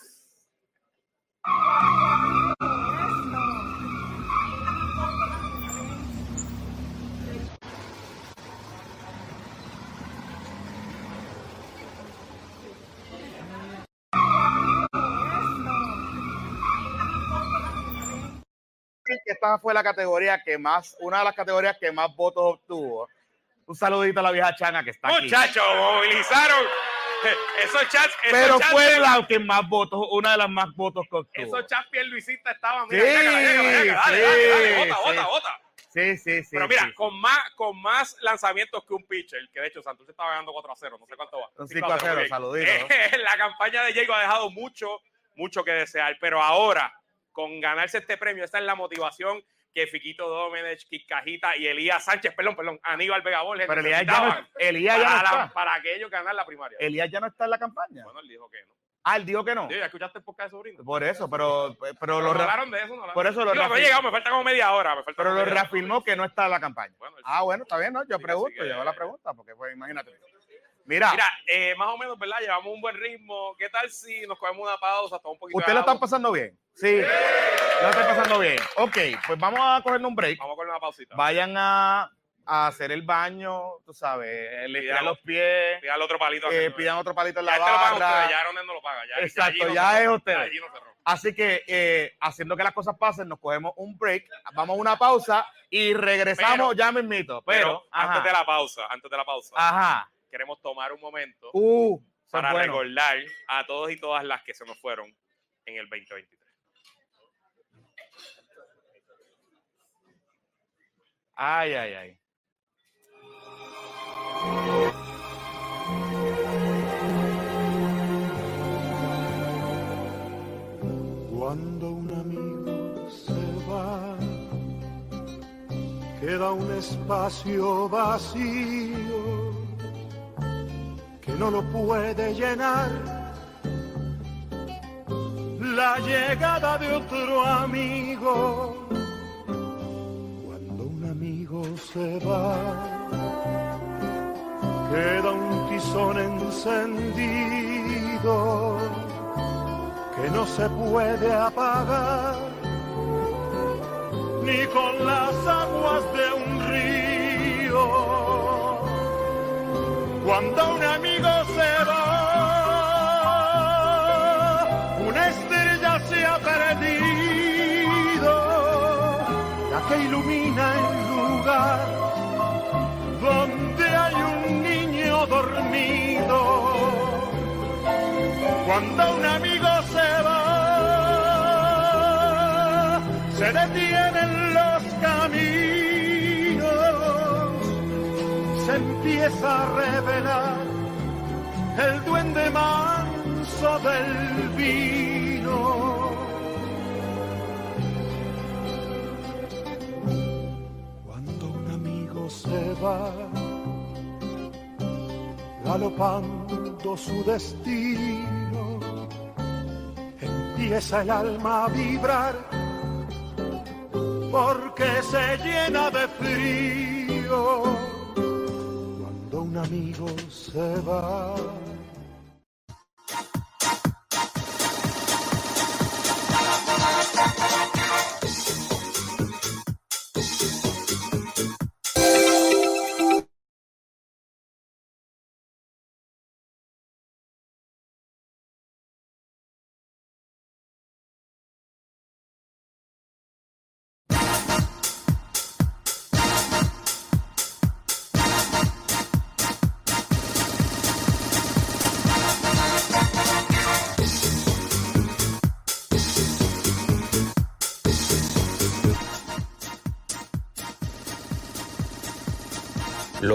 Que esta fue la categoría que más, una de las categorías que más votos obtuvo. Un saludito a la vieja chana que está aquí. Muchachos, movilizaron esos chats. Esos Pero chats, fue la que más votos, una de las más votos que obtuvo. Esos chats Luisita estaban. Sí, Mira, llega, llega, llega, dale, sí, dale, dale, sí. bota, bota, bota. Sí, sí, sí. Pero mira, sí. con más con más lanzamientos que un pitcher, que de hecho Santurce estaba ganando 4 a 0, no sé cuánto va. Un 5 a 0, ok. saludito. La campaña de Diego ha dejado mucho, mucho que desear, pero ahora, con ganarse este premio, esta es la motivación que Fiquito Domenech, Kikajita y Elías Sánchez, perdón, perdón, Aníbal Vega Borges Pero Elías ya no, ya no para, está. para que ellos ganar la primaria. Elías ya no está en la campaña. Bueno, él dijo que no. Ah, él dijo que no. Sí, ¿Ya escuchaste el podcast de sobrino? Por eso, pero, pero Pero lo, hablaron de eso, no por eso lo Digo, no he llegado, me falta como media hora. Me falta pero lo reafirmó que no está en la campaña. Bueno, Ah, bueno, está bien, ¿no? Yo pregunto, yo hago la pregunta, porque pues imagínate. Mira, Mira, eh, más o menos, ¿verdad? Llevamos un buen ritmo. ¿Qué tal si nos cogemos una pausa, hasta un poquito ¿ustedes de lo agua? están pasando bien? Sí, lo están pasando bien. Ok, pues vamos a cogernos un break. Vamos con una pausita. Vayan a, a hacer el baño, tú sabes, le tiran los pies, Pidan otro palito. eh, pidan otro palito en la ya este lo pagan ustedes, barra. ya no lo paga. Ya, Exacto, no ya cerró, es ustedes. allí no cerró. Así que eh, haciendo que las cosas pasen, nos cogemos un break, vamos a una pausa y regresamos Pero- ya mismito. Pero, Pero, antes de la pausa, antes de la pausa, ajá, queremos tomar un momento uh, para bueno. recordar a todos y todas las que se nos fueron en el 2023. Ay, ay, ay. Cuando un amigo se va, queda un espacio vacío que no lo puede llenar. La llegada de otro amigo, cuando un amigo se va, queda un tizón encendido que no se puede apagar ni con las aguas de un Cuando un amigo se va, una estrella se ha perdido, la que ilumina el lugar donde hay un niño dormido. Cuando un amigo se va, se detienen empieza a revelar el duende manso del vino. Cuando un amigo se va, galopando su destino, empieza el alma a vibrar porque se llena de frío. Un amigo se va.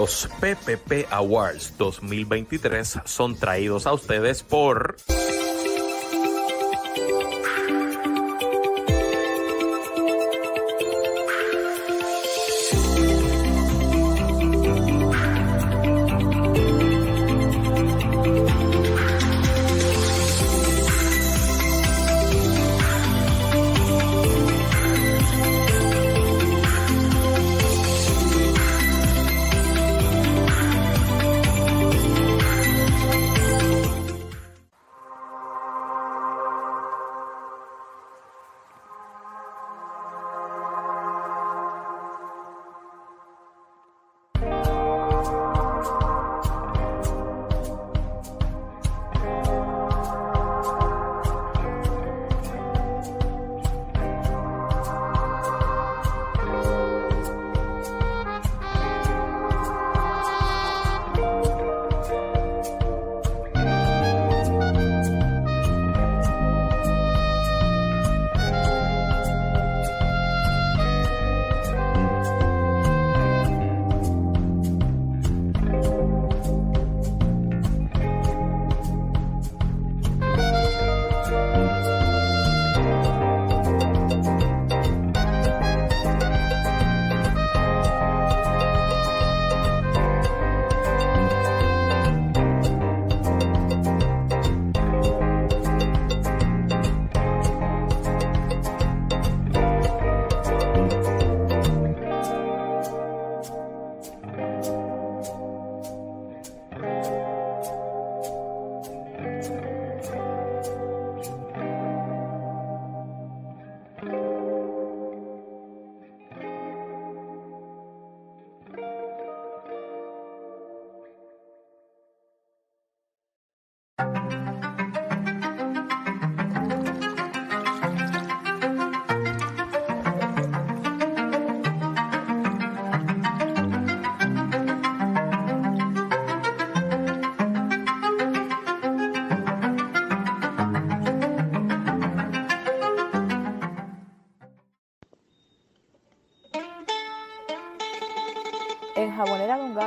Los PPP Awards 2023 son traídos a ustedes por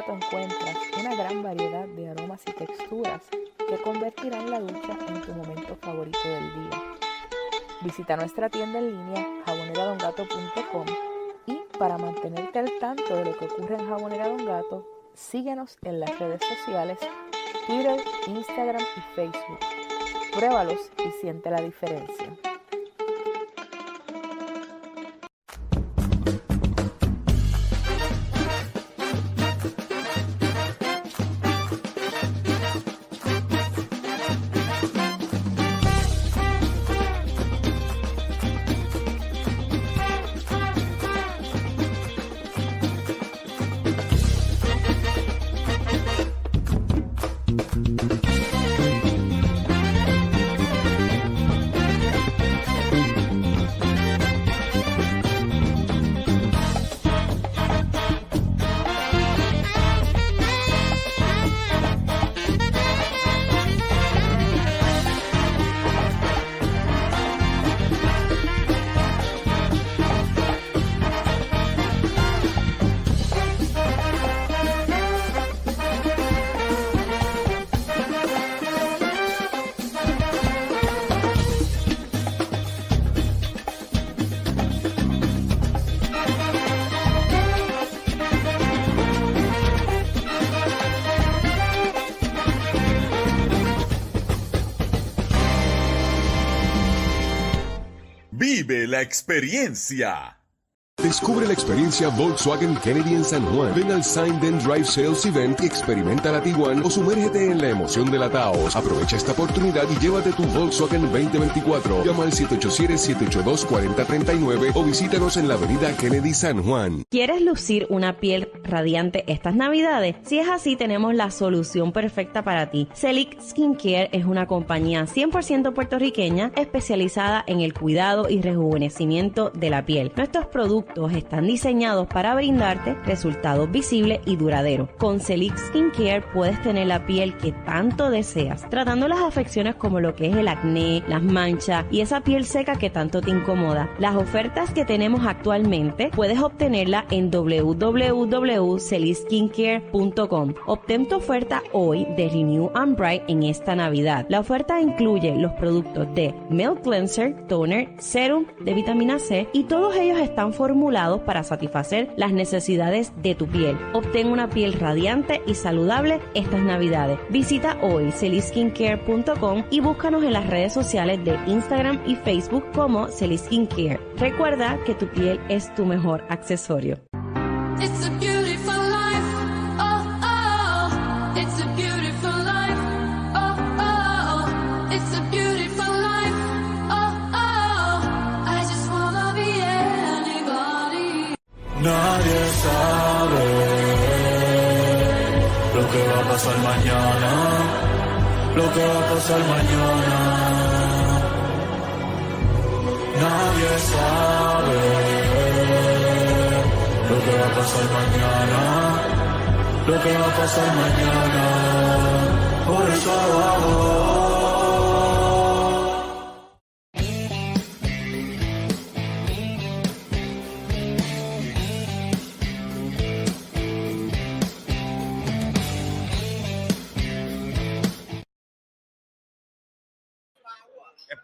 Gato encuentras una gran variedad de aromas y texturas que convertirán la ducha en tu momento favorito del día. Visita nuestra tienda en línea jaboneradongato.com y para mantenerte al tanto de lo que ocurre en Jabonera Don Gato, síguenos en las redes sociales Twitter, Instagram y Facebook. Pruébalos y siente la diferencia. La experiencia. Descubre la experiencia Volkswagen Kennedy en San Juan. Ven al Sign Then Drive Sales Event y experimenta la Tiguan o sumérgete en la emoción de la Taos. Aprovecha esta oportunidad y llévate tu Volkswagen 2024. Llama al 787-782-4039 o visítanos en la avenida Kennedy San Juan. ¿Quieres lucir una piel radiante estas navidades? Si es así, tenemos la solución perfecta para ti. Celic Skincare es una compañía 100% puertorriqueña especializada en el cuidado y rejuvenecimiento de la piel. Nuestros productos están diseñados para brindarte resultados visibles y duraderos. Con Celic Skincare puedes tener la piel que tanto deseas, tratando las afecciones como lo que es el acné, las manchas y esa piel seca que tanto te incomoda. Las ofertas que tenemos actualmente puedes obtenerla en www.celisskincare.com. Obtén tu oferta hoy de Renew and Bright en esta Navidad. La oferta incluye los productos de Milk Cleanser, Toner, Serum de vitamina C y todos ellos están formulados para satisfacer las necesidades de tu piel. Obtén una piel radiante y saludable estas Navidades. Visita hoy celisskincare.com y búscanos en las redes sociales de Instagram y Facebook como Celisskincare. Recuerda que tu piel es tu mejor accesorio. Nadie sabe lo que va a pasar mañana, lo que va a pasar mañana. Nadie sabe lo que va a pasar mañana, lo que va a pasar mañana. Por eso hago.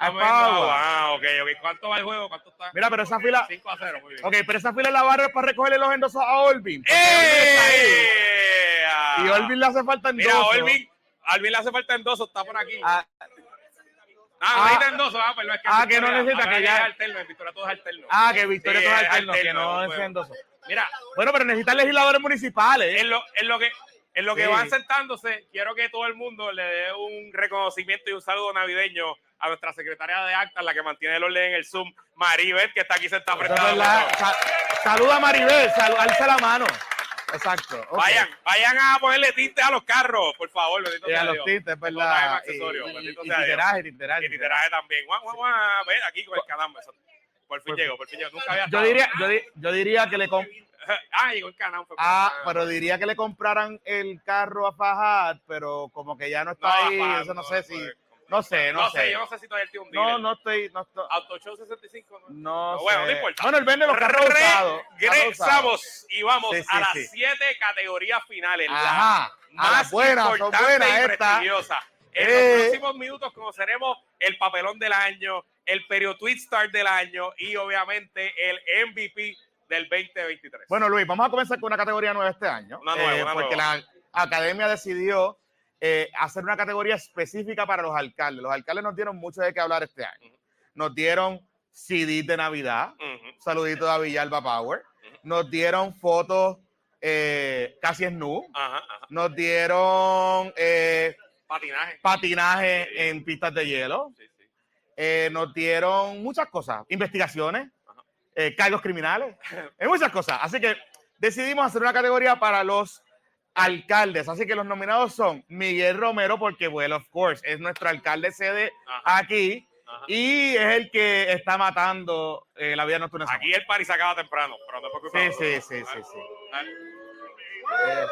Power. Ah, ok, ok. ¿Cuánto va el juego? ¿Cuánto está? Mira, pero esa fila. 5 a 0, muy bien. Ok, pero esa fila en la barra es para recogerle los endosos a Olvin. ¡Eh! Y Olvin le hace falta Mira, endosos. Olvin, a Olvin le hace falta endoso, está por aquí. Ah, Ah, no ah. necesita endoso, ah, pero es que Ah, que no necesita, que ya es alterno, en Victoria todo es alterno. Ah, que Victoria todo es es alterno, que no pues. es endoso. Mira, Bueno, pero necesitan legisladores municipales. en lo, en lo que en lo que Sí. van sentándose, quiero que todo el mundo le dé un reconocimiento y un saludo navideño a nuestra secretaria de actas, la que mantiene el orden en el Zoom, Maribel, que está aquí sentada. Sa- saluda a Maribel, sal- alza la mano. Exacto. Vayan, vayan a ponerle tinte a los carros, por favor, bendito Y sea a los tintes, verdad. Y- y- y titeraje, titeraje, Y titeraje también. Guau, guau, guau, ven aquí con el canam. eso. Por fin Por- llegó, por fin llegó. Nunca había Yo diría, yo, di- yo diría que le Ah, llegó el por- ah, pero diría que le compraran el carro a Fajad, pero como que ya no está No, ahí, Fajad, eso no no, sé si, no sé, no, No sé. sé, yo no sé si todavía tiene un No, dealer. no estoy, no estoy, Autoshow 65, ¿no? no sé. bueno, no importa. Bueno, él vende los carros usados. Regresamos y vamos Sí, sí, a las sí. siete categorías finales. Ajá, la a más son importante buenas y prestigiosa. En Eh. los próximos minutos conoceremos el papelón del año, el Perio Tweet Star del año y obviamente el MVP del 2023. Bueno, Luis, vamos a comenzar con una categoría nueva este año. Una nueva, eh, una porque nueva. la academia decidió eh, hacer una categoría específica para los alcaldes. Los alcaldes nos dieron mucho de qué hablar este año. Nos dieron CD de Navidad, Ujú. saludito a Villalba Power. Nos dieron fotos eh, casi. Ajá, ajá. Nos dieron eh, Patinaje. patinaje Sí. en pistas de hielo. Sí, sí. Eh, nos dieron muchas cosas, investigaciones. Eh, cargos criminales, eh, muchas cosas. Así que decidimos hacer una categoría para los alcaldes. Así que los nominados son Miguel Romero, porque, well, of course, es nuestro alcalde sede Ajá. aquí Ajá. y es el que está matando eh, la vida nocturna. en Aquí el party se acaba temprano, pero no Sí, sí, sí, sí, sí. Eh,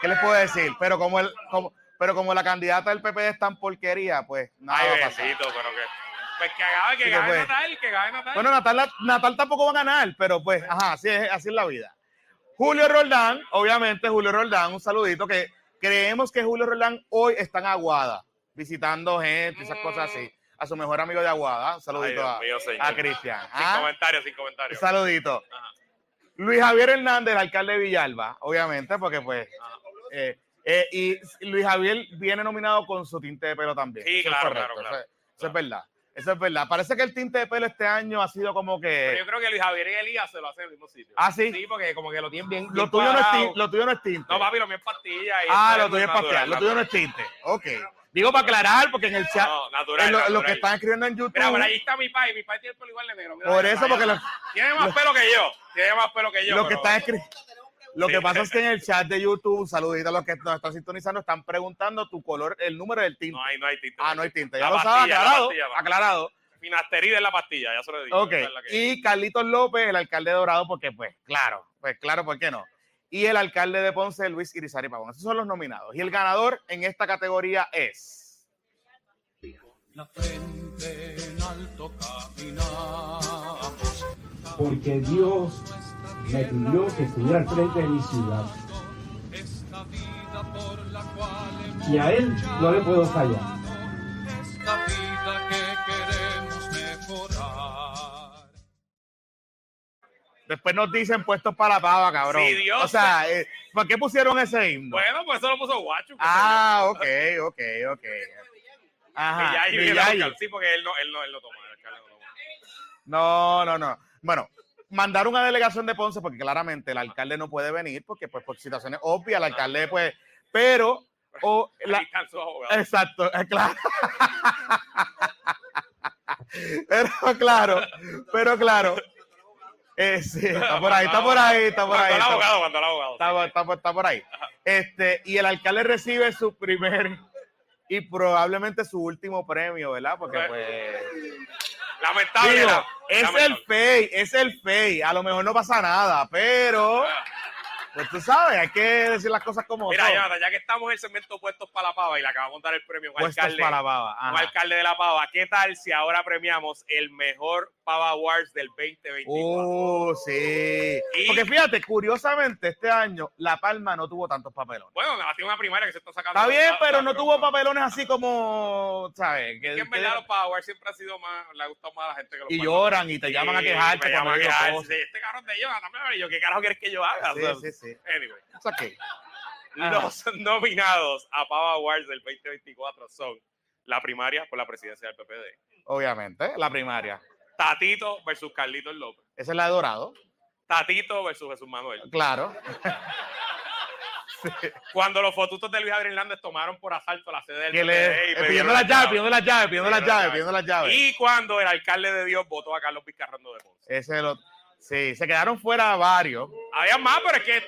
¿Qué les puedo decir? Pero como, el, como, pero como la candidata del PP es tan porquería, pues nada va Ay, a pasar. bendito, pero que. Pues que haga, que Sí que gane fue. Natal, que gane Natal. Bueno, Natal, Natal tampoco va a ganar, pero pues, ajá, así es, así es la vida. Julio Roldán, obviamente Julio Roldán, un saludito que creemos que Julio Roldán hoy está en Aguada, visitando gente, esas cosas así. A su mejor amigo de Aguada, un Ay, saludito Dios a, mío, señor. a Cristian. Sin ¿ah? comentarios, sin Un comentarios. saludito. Ajá. Luis Javier Hernández, alcalde de Villalba, obviamente, porque pues... Ajá. eh, eh, y Luis Javier viene nominado con su tinte de pelo también. Sí, Eso es claro, correcto, claro, claro. Eso, es- eso es verdad. Eso es verdad. Parece que el tinte de pelo este año ha sido como Pero que. yo creo que Luis Javier y Elías se lo hacen en el mismo sitio. ¿Ah, sí? Sí, porque como que lo tienen bien. Lo bien tuyo, no es tinte, lo tuyo no es tinte. No, papi, lo mío es pastilla. y ah, lo tuyo es pastear. Lo tuyo no es tinte. Ok. Digo para aclarar, porque en el chat. No, natural, en lo, que están escribiendo en YouTube. Mira, por ahí está mi pai. Mi pai tiene el pelo igual de negro. Mira, Por eso, porque lo- Tiene más lo- pelo que yo. Tiene más pelo que yo. lo que pero- está escrito. Lo Sí. que pasa es que en el chat de YouTube, saludito a los que nos están sintonizando, están preguntando tu color, el número del tinte. No hay, no hay tinte. ah, no hay tinte. Ya La lo sabes, aclarado. pastilla, aclarado. Finasterida en la pastilla, ya se lo he dicho. Ok. que- Y Carlitos López, el alcalde de Dorado, porque pues, claro, pues claro, ¿por qué no? Y el alcalde de Ponce, Luis Irizarry Pavón. Esos son los nominados. Y el ganador en esta categoría es. La frente en alto caminamos. Porque Dios me pidió que estuviera al frente de mi ciudad. Y a Él no le puedo fallar. esta vida que queremos mejorar. Después nos dicen puestos para la pava, cabrón. Sí, Dios. O sea, eh, ¿por qué pusieron ese himno? Bueno, pues eso lo puso Guacho. ah, ok, ok, ok. Ajá. Millayi viene Millayi. a buscar. Sí, porque él no, él no, él toma. no toma. No, no, no. Bueno, mandar una delegación de Ponce porque claramente el alcalde no puede venir porque pues por situaciones obvias el alcalde pues, pero o la- exacto, eh, claro. pero claro, pero claro. Eh, sí, está por ahí, está por ahí, está por ahí. Está- está por ahí. Este, y el alcalde recibe su primer y probablemente su último premio, ¿verdad? Porque pues Lamentable. Digo, la- es lamentable. el fey, es el fey. A lo mejor no pasa nada, pero pues tú sabes, hay que decir las cosas como Mira, son. Ya que estamos en el segmento Puestos para la Pava y le acabamos de dar el premio a un Puestos alcalde, para la baba. un Ajá. alcalde de la Pava, ¿qué tal si ahora premiamos el mejor Pava Awards del 2024? Uh, sí. Y- Porque fíjate, curiosamente, este año La Palma no tuvo tantos papelones. Bueno, ha sido una primaria que se está sacando. Está bien, pero no tuvo papelones así como, ¿sabes? Que- Es que en que- verdad los Pava Awards siempre ha sido más, le ha gustado más a la gente que los y Pava lloran y te llaman a quejarte me cuando llaman a quejarse. Este carro es de y yo, ¿qué carajo quieres que yo haga? Sí, O sea, sí, sí. Anyway, It's okay. Ajá. los nominados a Pava Awards del 2024 son la primaria por la presidencia del PPD, Obviamente, la primaria. Tatito versus Carlitos López, Esa es la de Dorado. Tatito versus Jesús Manuel. Claro. Cuando los fotutos de Luis Adrián Hernández tomaron por asalto la sede del PPD le, y eh, pidiendo las llaves, pidiendo las llaves, pidiendo las llaves, pidiendo las llaves. Y cuando el alcalde de Dios votó a Carlos Vizcarrondo de Ponce. Ese lo, sí, se quedaron fuera varios. Había más, pero es que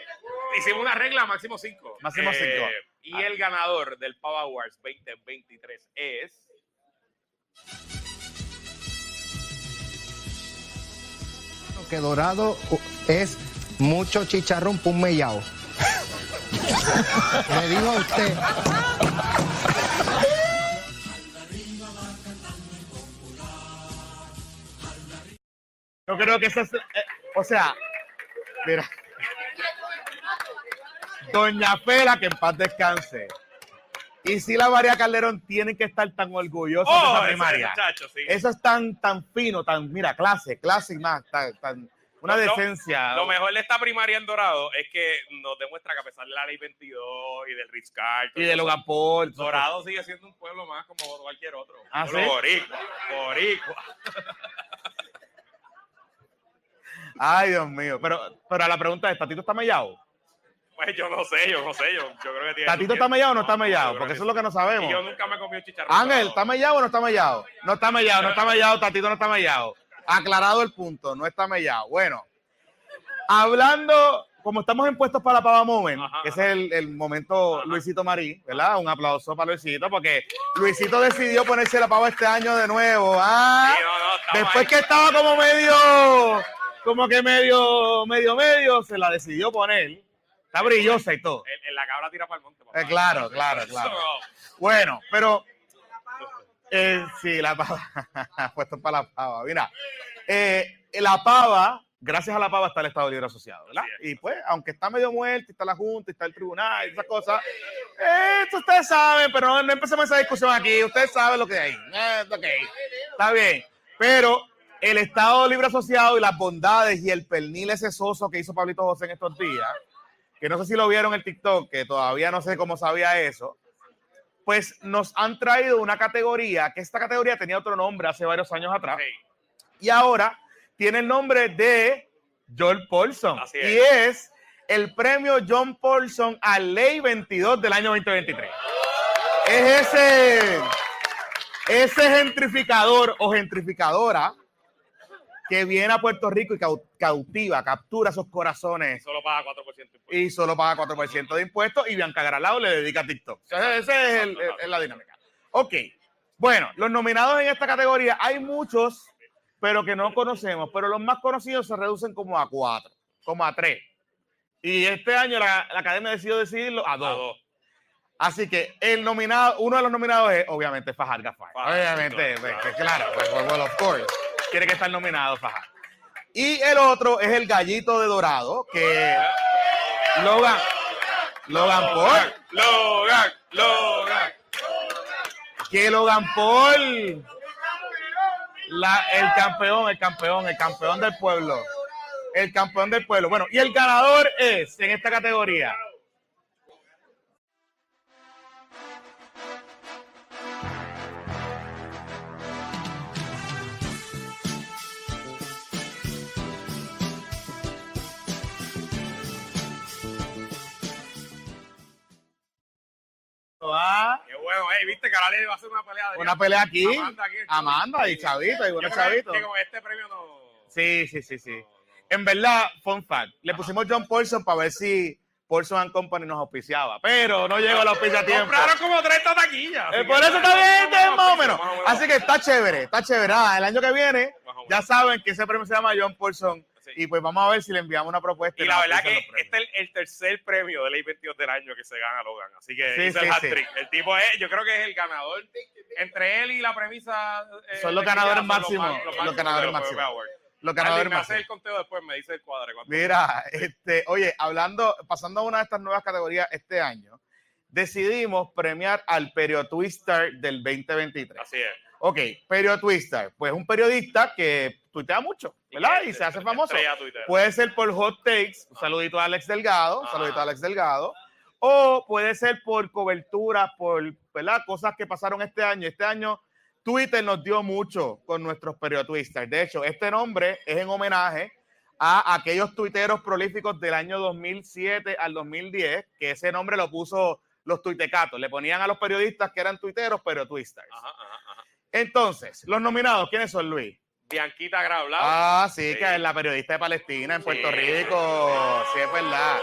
hicimos una regla máximo 5. Máximo cinco. Y el ganador del Pava Awards 2023 es. que dorado es mucho chicharrón por un mellao. Le digo a usted. Yo creo que eso es, eh, o sea, mira. Doña Fela, que en paz descanse. Y si la María Calderón tienen que estar tan orgullosa de Oh, esa ese primaria. muchacho, sí. Eso es tan, tan fino, tan, mira, clase, clase y más, tan, tan- una decencia. Lo mejor de esta primaria en Dorado es que nos demuestra que a pesar de la ley 22 y del Ritz Carlton, y de Logan Paul. Dorado sigue siendo un pueblo más como cualquier otro. ¿Ah, sí? Boricua, boricua. Ay, Dios mío. Pero, pero a la pregunta es, ¿Tatito está mellado? Pues yo no sé, yo no sé, yo, yo creo que tiene. ¿Tatito está mellado o no está mellado? Porque que eso es lo que no Y sabemos. yo nunca me he comido chicharrón. Ángel. ¿está mellado o no está mellado? No está mellado, no está mellado, Tatito no está mellado. Aclarado el punto, no está mellado. Bueno, hablando, como estamos en puestos para Pava Moment, que es el, el momento Luisito Marí, ¿verdad? Un aplauso para Luisito, porque Luisito decidió ponerse la pava este año de nuevo. ¿ah? Sí, no, no, estamos Después ahí. que estaba como medio, como que medio, medio, medio, se la decidió poner. Está brillosa y todo. En, en la cabra tira para el monte. papá. Eh, claro, claro, claro. Bueno, pero eh, sí, la pava, puesto para la pava. Mira, eh, la pava, gracias a la pava está el Estado Libre Asociado, ¿verdad? Y pues, aunque está medio muerto, está la Junta, está el Tribunal, y esas cosas, esto ustedes saben, pero no, no empecemos esa discusión aquí, ustedes saben lo que hay. Eh, está bien, pero el Estado Libre Asociado y las bondades y el pernil ese soso que hizo Pablito José en estos días, que no sé si lo vieron en el TikTok, que todavía no sé cómo sabía eso, pues nos han traído una categoría, que esta categoría tenía otro nombre hace varios años atrás, y ahora tiene el nombre de Joel Paulson. Así Y es el premio John Paulson a Ley 22 del año 2023. Es ese, ese gentrificador o gentrificadora que viene a Puerto Rico y cau- cautiva, captura esos corazones Solo paga 4%. y solo paga 4% de impuestos y Bianca Gralao le dedica a TikTok. Esa es, el- la dinámica. Ok, bueno, los nominados en esta categoría hay muchos, pero que no conocemos, pero los más conocidos se reducen como a cuatro, como a tres. Y este año la, la academia decidió decidirlo a dos. Así que el nominado, uno de los nominados es obviamente Fajar Gafar. Obviamente, pues, que claro, pues, pues, well, of course. Tiene que estar nominado Fajar. Y el otro es el gallito de dorado, que Logan, Logan Paul, Logan, Logan. que Logan Paul, la, el campeón, el campeón, el campeón del pueblo, el campeón del pueblo. Bueno, y el ganador es en esta categoría. Ah, viste que ahora le va a hacer una pelea. Una pelea aquí. Amanda, aquí, Amanda y Chavito, y bueno, Chavito. que con este premio no. Sí, sí, sí, sí. En verdad, fun fact. Le pusimos John Paulson para ver si Paulson and Company nos auspiciaba, pero no llegó la auspicia a tiempo. Compraron como 30 taquillas. Eh, por eso está bien, más o menos. Así que está chévere, está chévere. Nada, el año que viene, ya saben que ese premio se llama John Paulson. Y pues vamos a ver si le enviamos una propuesta. Y la verdad que este es el, el tercer premio de Ley 22 del año que se gana Logan. Así que Sí, hizo sí, el sí. hat-trick. El tipo es, yo creo que es el ganador. Entre él y la premisa. eh, Son los ganadores máximos, los máximos ganadores los máximos. Ganadores Andy, me hace máximos. el conteo después, me dice el cuadre. cuánto- Mira, este, oye, hablando, pasando a una de estas nuevas categorías este año, decidimos premiar al Perio Twister del 2023. Así es. Ok, Perio Twister, pues un periodista que tuitea mucho, ¿verdad? Y se hace famoso. Puede ser por hot takes, un saludito a Alex Delgado, un saludito a Alex Delgado, o puede ser por cobertura, por, ¿verdad? Cosas que pasaron este año. Este año Twitter nos dio mucho con nuestros Perio Twisters. De hecho, este nombre es en homenaje a aquellos tuiteros prolíficos del año 2007 al 2010, que ese nombre lo puso los tuitecatos. Le ponían a los periodistas que eran tuiteros, pero twisters. Entonces, los nominados, ¿quiénes son, Luis? Bianquita Grablau. Ah, sí, que es la periodista de Palestina en Puerto Rico. Sí, es verdad.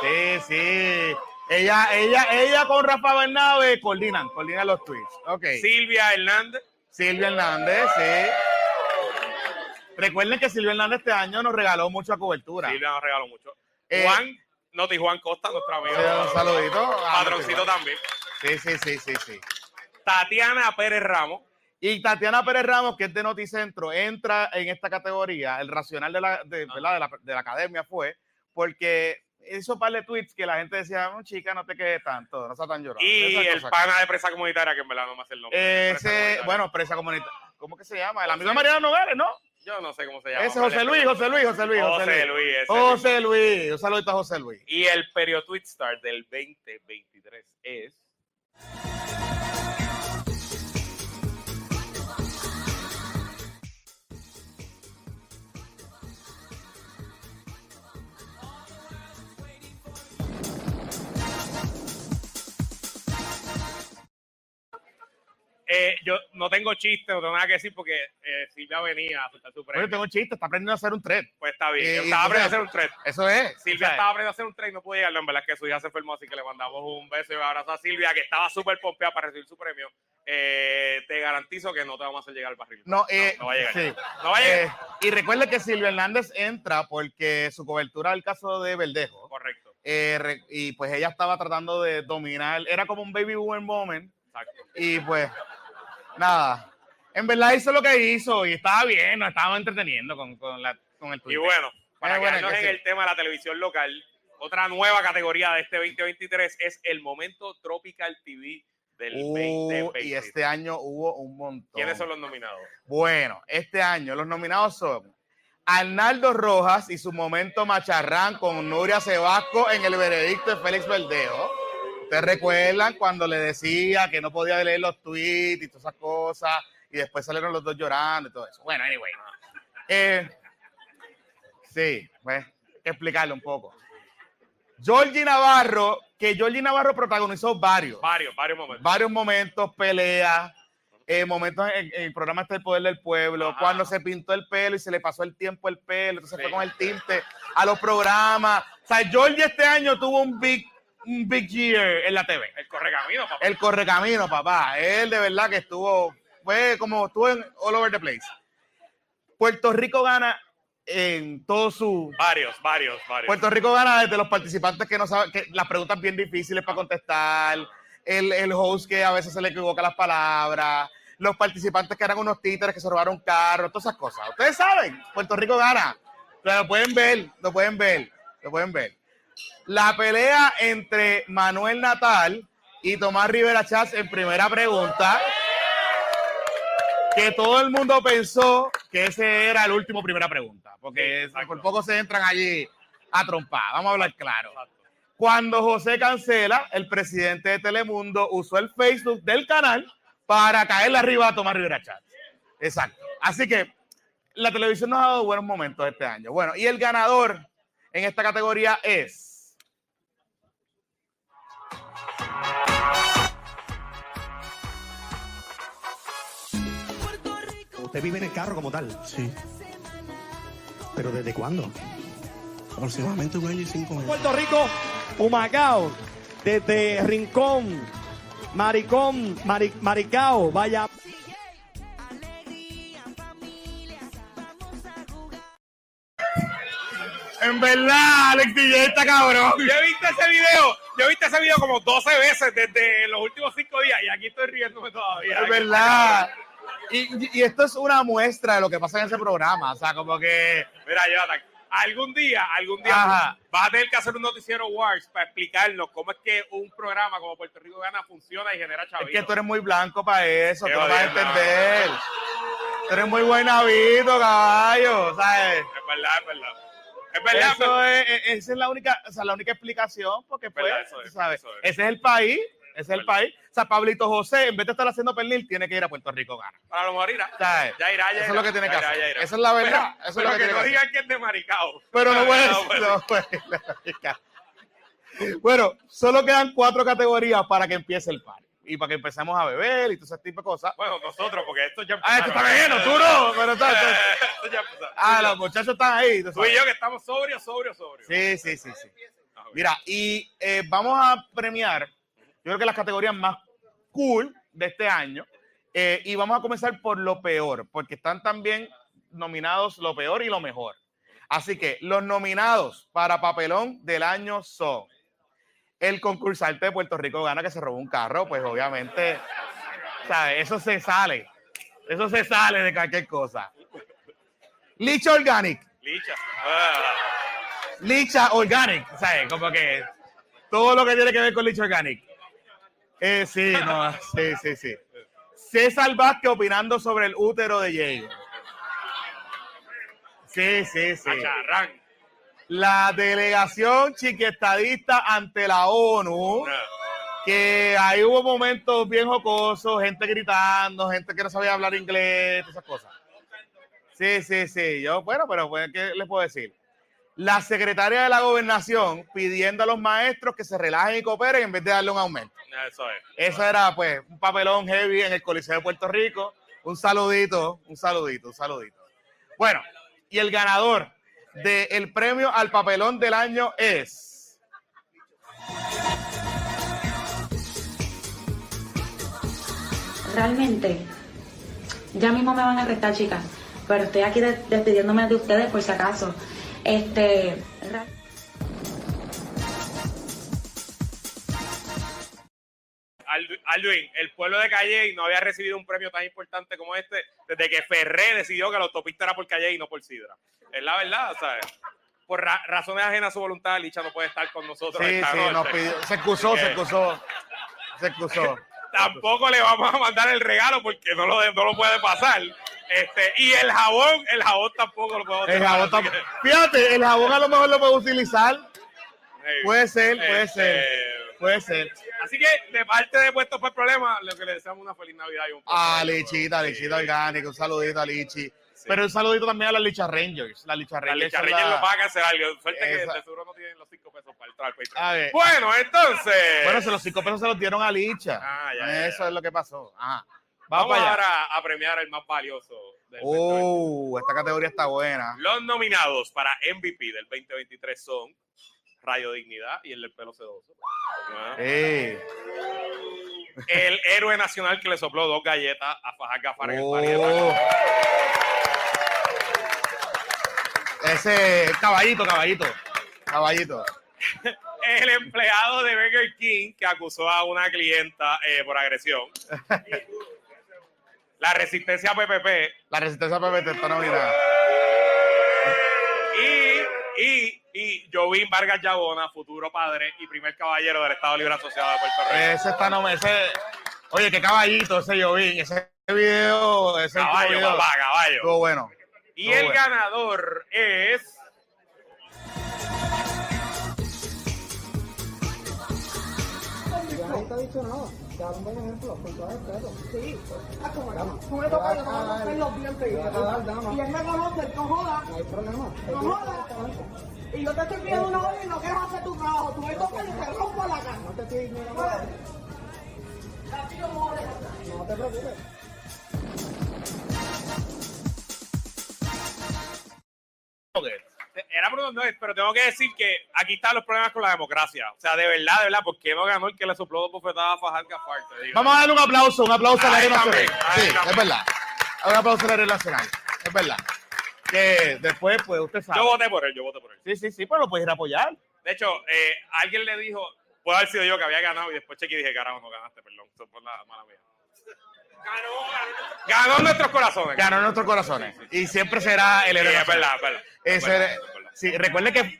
Sí, sí. Ella, ella, ella con Rafa Bernabe coordinan, coordinan los tweets. Ok. Silvia Hernández. Silvia Hernández, sí. Recuerden que Silvia Hernández este año nos regaló mucha cobertura. Silvia nos regaló mucho. Eh, Juan, Noti Juan Costa, nuestro amigo. Un saludito. Ah, Patroncito también. Sí, sí, sí, sí, sí. Tatiana Pérez Ramos. Y Tatiana Pérez Ramos, que es de Noticentro, entra en esta categoría. El racional de la, de, ¿verdad? de la, de la academia fue porque hizo par de tweets que la gente decía, "No, chica, no te quedes tanto, no seas tan llorona. Y el pana de presa comunitaria, que en verdad no me hace el nombre. Ese, bueno, presa comunitaria. ¿Cómo que se llama? El amigo de Mariana Nogales, ¿no? Yo no sé cómo se llama. Ese José Luis, José Luis, José Luis. José Luis, ese José Luis. Un saludito a José Luis. Y el Perio Tweet Star del 2023 es. Eh, yo no tengo chiste, no tengo nada que decir porque eh, Silvia venía a soltar su premio. Oye, tengo chiste, está aprendiendo a hacer un thread. Pues está bien. Y- Yo y estaba aprendiendo a hacer un thread. Eso es. Silvia estaba aprendiendo a hacer un tren, no pudo llegar. En verdad es que su hija se enfermó, así que le mandamos un beso y un abrazo a Silvia, que estaba súper pompeada para recibir su premio. Eh, te garantizo que no te vamos a hacer llegar al barril. No, eh, no va a llegar. sí. No va a llegar. Eh, y recuerde que Silvia Hernández entra porque su cobertura del caso de Verdejo. Correcto. eh, re- y pues ella estaba tratando de dominar, era como un baby boomer moment. Exacto. Y pues, nada. En verdad hizo lo que hizo y estaba bien, nos estábamos entreteniendo con, con, la, con el Y Twitter. bueno, para bueno, quedarnos que en sí. el tema de la televisión local, otra nueva categoría de este 2023 es el momento Tropical TV del Uh, 2023. y este año hubo un montón. ¿Quiénes son los nominados? Bueno, este año los nominados son Arnaldo Rojas y su momento macharrán con Nuria Sebasco en el veredicto de Félix Verdejo. Ustedes recuerdan cuando le decía que no podía leer los tweets y todas esas cosas, y después salieron los dos llorando y todo eso. Bueno, anyway. Eh, sí, pues, hay que explicarle un poco. Georgie Navarro, que Georgie Navarro protagonizó varios, Varios, varios momentos. varios momentos, peleas, eh, momentos en, en el programa este El Poder del Pueblo, cuando se pintó el pelo y se le pasó el tiempo el pelo, entonces fue con el tinte a los programas. O sea, Georgie este año tuvo un big, un big year en la TV. El correcamino, papá. El correcamino, papá. Él de verdad que estuvo, fue como estuvo en all over the place. Puerto Rico gana en todo su... Varios, varios, varios. Puerto Rico gana desde los participantes que no saben, que las preguntas bien difíciles para contestar, el, el host que a veces se le equivoca las palabras, los participantes que eran unos títeres que se robaron carros, todas esas cosas. Ustedes saben, Puerto Rico gana. Lo pueden ver, lo pueden ver, lo pueden ver. La pelea entre Manuel Natal y Tomás Rivera Chats en primera pregunta. Que todo el mundo pensó que ese era el último primera pregunta, porque por poco se entran allí a trompar. Vamos a hablar claro. Cuando José Cancela, el presidente de Telemundo, usó el Facebook del canal para caerle arriba a Tomás Rivera Chats. Exacto. Así que la televisión nos ha dado buenos momentos este año. Bueno, y el ganador en esta categoría es. Usted vive en el carro como tal. Sí. ¿Pero desde cuándo? Aproximadamente un año y cinco meses. Puerto Rico, Humacao, desde Rincón, Maricón, Mari- Maricao, vaya. En verdad, Alex DJ está cabrón. Yo he visto ese video, yo he visto ese video como 12 veces desde los últimos 5 días y aquí estoy riéndome todavía. Es verdad. Y, y esto es una muestra de lo que pasa en ese programa. O sea, como que. Mira, Jonathan, algún día, algún día Ajá. vas a tener que hacer un noticiero Wars para explicarnos cómo es que un programa como Puerto Rico Gana funciona y genera Es chavitos. que tú eres muy blanco para eso, Qué tú no vas a entender. Tú eres muy buen navito, caballo, ¿sabes? Es verdad, es verdad. Es verdad, Eso pero- es, e- esa es la única, o sea, la única explicación, porque pues, verdad, eso es, sabes, eso es. ese es el país, es el país. O sea, Pablito José, en vez de estar haciendo pernil, tiene que ir a Puerto Rico gana. Para lo mejor irá. Ya irá, ya Eso es irá. lo que tiene que irá, hacer. irá. Esa es la verdad. Pero- Eso es lo que que tiene no digan que es de Maricao. Pero no puede, No, puede. Bueno, solo quedan cuatro categorías para que empiece el party. Y para que empecemos a beber y todo ese tipo de cosas. Bueno, nosotros, porque esto ya Ah, esto está bien, no, tú no, pero está- está- Esto ya. Ah, los muchachos están ahí. tú y yo que estamos sobrios, sobrios, sobrios. Sí, sí, sí, sí. Mira, y eh, vamos a premiar, yo creo que las categorías más cool de este año. eh, y vamos a comenzar por lo peor, porque están también nominados lo peor y lo mejor. Así que los nominados para papelón del año son el concursante de Puerto Rico gana que se robó un carro, pues obviamente, ¿sabes? Eso se sale. Eso se sale de cualquier cosa. Licha Organic. Licha. Licha Organic, ¿sabes? Como que todo lo que tiene que ver con Licha Organic. Eh, sí, no, sí, sí, sí. César Vázquez opinando sobre el útero de Jay. Sí, sí, sí. La delegación chiquiestadista ante la ONU, que ahí hubo momentos bien jocosos, gente gritando, gente que no sabía hablar inglés, esas cosas. Sí, sí, sí. Yo, bueno, pero pues, ¿qué les puedo decir? La secretaria de la gobernación pidiendo a los maestros que se relajen y cooperen en vez de darle un aumento. Eso es. Eso era, pues, un papelón heavy en el Coliseo de Puerto Rico. Un saludito, un saludito, un saludito. Bueno, y el ganador del premio al papelón del año es. Realmente, ya mismo me van a arrestar, chicas. Pero estoy aquí de- despidiéndome de ustedes por si acaso. Este. Alduin, el pueblo de Calle no había recibido un premio tan importante como este desde que Ferré decidió que la autopista era por Calle y no por Sidra. Es la verdad, ¿sabes? Por ra- razones ajenas a su voluntad, Licha no puede estar con nosotros. Sí, esta sí, noche. nos pidió- se excusó, se que excusó. Se excusó. Tampoco le vamos a mandar el regalo porque no lo, no lo puede pasar. Este, y el jabón, el jabón tampoco lo podemos El tomar, jabón tampoco- que- Fíjate, el jabón a lo mejor lo puede utilizar. Hey, Puede ser, puede este, ser. Puede ser. Así que, de parte de Puestos por Problemas, lo que le deseamos una feliz Navidad y un A Lichita, Lichita Orgánico, un saludito a Lichi. Pero un saludito también a las Licha Rangers. Las Licha La Rangers. Licha son Reyes la- lo va a cancelar. algo. Suerte que Esa- de seguro no tienen los cinco pesos para entrar Patreon. A ver. Bueno, entonces. Bueno, se los cinco pesos se los dieron a Licha. Ah, ya, ya, Eso es lo que pasó. Ajá. Vamos, ahora a premiar el más valioso del Oh, esta categoría está buena. Los nominados para MVP del 2023 son Rayo Dignidad y el del pelo sedoso. Ah. El héroe nacional que le sopló dos galletas a Fajar Gafar en el Oh. Ese caballito, caballito. Caballito. El empleado de Burger King que acusó a una clienta eh, por agresión. La resistencia PPP. La resistencia PPP está nominada. Y, y, y Jovín Vargas Llagona, futuro padre y primer caballero del Estado Libre Asociado de Puerto Rico. Ese está nominado. Ese... Oye, qué caballito ese vi. Ese video. Ese Caballo, video. papá, caballo. Estuvo bueno. Y Estuvo el bueno. ganador es. Nadie te ha dicho nada. Te da un buen ejemplo, con todo respeto. Sí. Ah, como no. Tú me tocas, yo te voy a romper los dientes. Y y él me conoce, no jodas. No hay problema. No jodas. Y yo te estoy pidiendo una orden y no quieres hacer tu trabajo. Tú me tocas y te rompo la cara. No te estoy ignorando. No te preocupes. Era Bruno Noes, pero tengo que decir que aquí están los problemas con la democracia. O sea, de verdad, de verdad, ¿por qué no ganó el que le sopló dos bofetadas a Fajar Gafar? Te digo. Vamos a darle un aplauso, un aplauso al Ahí área nacional. Sí, es verdad. Un aplauso al área nacional. Es verdad. Que después, pues, usted sabe. Yo voté por él, yo voté por él. Sí, sí, sí, pero lo puedes ir a apoyar. De hecho, eh, alguien le dijo, puede haber sido yo que había ganado y después chequeé y dije, carajo, no ganaste, perdón. Eso fue la mala mía. Ganó, ganó nuestros corazones. Ganó nuestros corazones. Y siempre será el Sí, héroe es nacional. verdad, es verdad. Ese Es verdad, Sí, recuerde que,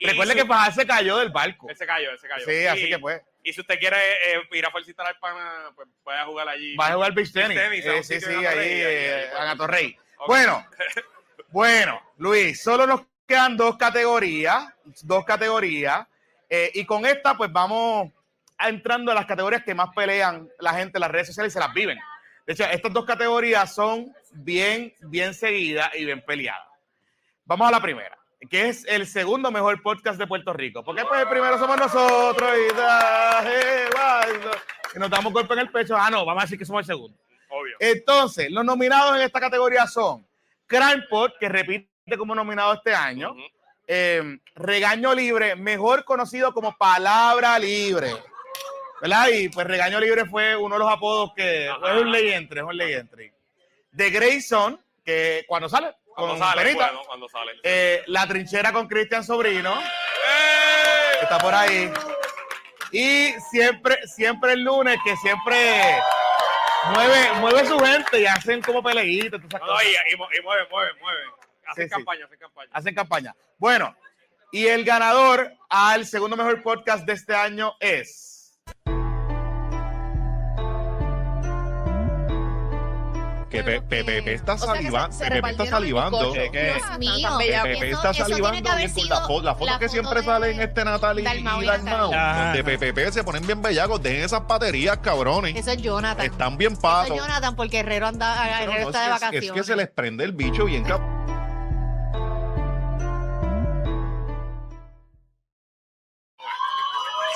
recuerde su- que se cayó del barco. Él se cayó, él se cayó. Sí, así que pues. Y si usted quiere eh, ir a felicitar al pana, pues vaya a jugar allí. Va a jugar beach tenis. a un Eh, sí, sí, ahí, eh, Atorrey. Ok. Bueno, bueno, Luis, solo nos quedan dos categorías, dos categorías, eh, y con esta pues vamos a entrando a las categorías que más pelean la gente en las redes sociales y se las viven. De hecho, estas dos categorías son bien, bien seguidas y bien peleadas. Vamos a la primera, que es el segundo mejor podcast de Puerto Rico. Porque pues el primero somos nosotros y, nos damos golpe en el pecho. Ah, no, vamos a decir que somos el segundo. Obvio. Entonces, los nominados en esta categoría son Crime Pod, que repite como nominado este año. eh, Regaño Libre, mejor conocido como Palabra Libre. ¿Verdad? Y pues Regaño Libre fue uno de los apodos que es un ley entre, es un ley entre. The Grayson, que cuando sale, Cuando sale, bueno, cuando sale. Eh, La Trinchera con Cristian Sobrino. que Está por ahí. Y siempre, siempre el lunes, que siempre mueve, mueve su gente y hacen como peleitas. No, y, y, mu- y mueve, mueve, mueve. Hacen Sí, sí. campaña, hacen campaña. Hacen campaña. Bueno, y el ganador al segundo mejor podcast de este año es. Que Pe- Pe- Pepe está O sea, que se- salivando. se Pepe está salivando. bizcocho. Que- que- Dios mío. Pepe Eso- está eso salivando bien la foto, la foto la que foto siempre de sale en este Natalie Dalmau y Dalmau. De Pepe se ponen bien bellacos. Dejen esas baterías, cabrones. Eso es Jonathan. Están bien Eso patos. es Jonathan porque Herrero anda, Herrero no, está de es, que, es vacaciones. que se les prende el bicho bien cabrón.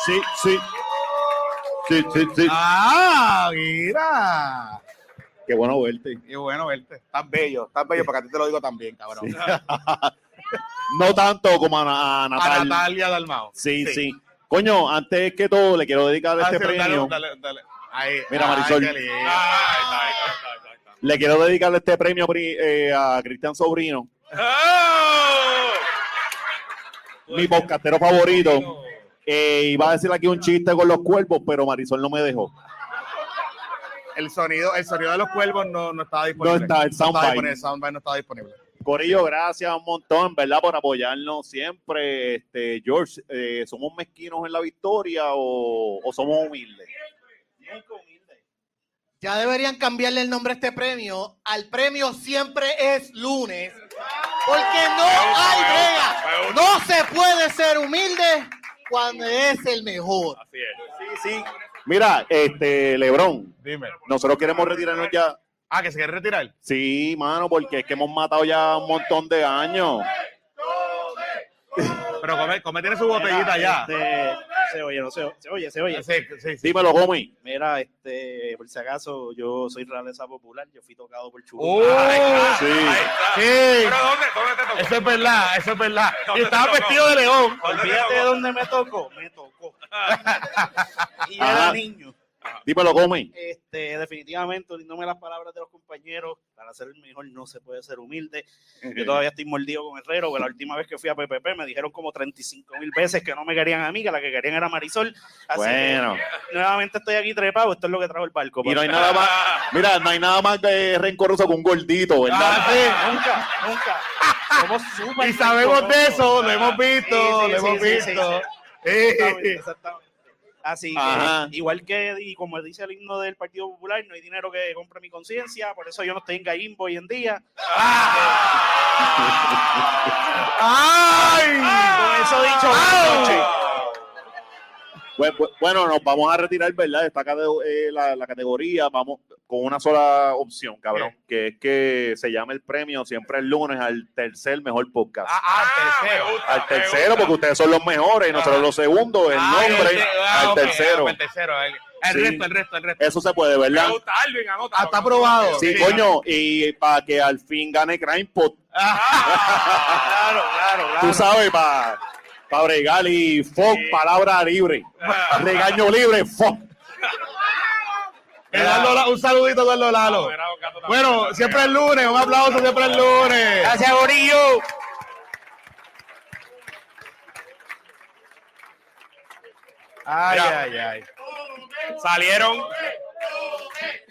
Sí, sí. Sí, sí, sí. ¡Ah, mira! Qué bueno verte. Qué bueno verte. Estás bello, estás bello, porque a ti te lo digo también, cabrón. No tanto como a, Na- a A Natalia. Natalia Dalmao. Sí, sí, Coño, antes que todo, le quiero dedicar Ah, este sí, dale, premio. dale, dale. Ahí. Mira, Ay, Marisol. qué lindo. Le quiero dedicarle este premio eh, a Cristian Sobrino, ¡Oh! mi podcastero favorito. Eh, iba a decir aquí un chiste con los cuervos, pero Marisol no me dejó. El sonido, el sonido de los cuervos no, no estaba disponible. No está, el soundbite. disponible, el soundbite no estaba disponible. Corillo, gracias un montón, ¿verdad? Por apoyarnos siempre. Este, George, eh, ¿somos mezquinos en la victoria o, o somos humildes? Ya deberían cambiarle el nombre a este premio. Al premio siempre es lunes. Porque no hay brega. No se puede ser humilde cuando es el mejor. Así es. Sí, sí. Mira, este, Lebron, Dime. nosotros queremos retirarnos ya. Ah, que se quiere retirar. Sí, mano, porque es que hemos matado ya un montón de años. Pero come, come tiene su botellita ya. Este, se oye, no se, o- se oye, se oye. Sí, sí, sí. Dímelo, homie. Mira, este, por si acaso, yo soy realeza popular, yo fui tocado por Chubu. ¡Oh! Sí. Sí. ¿Pero dónde, dónde te tocó? Eso es verdad, eso es verdad. Y ¿Dónde te estaba vestido de león. Olvídate de dónde me tocó, me tocó. y era niño. Dímelo, homie. Este, definitivamente, uniéndome las palabras de los compañeros, para ser el mejor no se puede ser humilde. Yo todavía estoy mordido con Herrero, porque la última vez que fui a PPP me dijeron como 35 mil veces que no me querían a mí, que la que querían era Marisol. Así Bueno. que nuevamente estoy aquí trepado, esto es lo que trajo el barco. Y no hay nada más, mira, no hay nada más de rencoroso que un gordito, ¿verdad? Ah, Nunca, nunca. Somos súper Y sabemos de eso, lo hemos visto, sí, lo sí, hemos sí, sí, visto. sí. Sí. Exactamente, exactamente. Así que, igual que, y como dice el himno del Partido Popular, no hay dinero que compre mi conciencia, por eso yo no estoy en Gallimbo hoy en día. ¡Ay! Con eso dicho, buenas noches. Bu- Bueno, nos vamos a retirar, ¿verdad? Esta eh, la, la categoría, vamos con una sola opción, cabrón, que es que se llame el premio siempre el lunes al tercer mejor podcast. Ah, ah, tercero. me gusta, al tercero, porque ustedes son los mejores y nosotros los segundos, el Ah, nombre el- ah, al tercero. ah, El tercero, el, el Sí. resto, el resto, el resto. Eso se puede, ¿verdad? Me gusta, Alvin, anota. Ah, está aprobado. Sí, coño, y para que al fin gane Crime Pot, Claro, claro, claro. tú sabes, para pa bregar y fuck, palabra libre, regaño libre, fuck. Un saludito, Eduardo Lalo. También. Bueno, siempre el lunes, un aplauso siempre el lunes. Gracias, Gorillo. Ay, ay, ay. Salieron,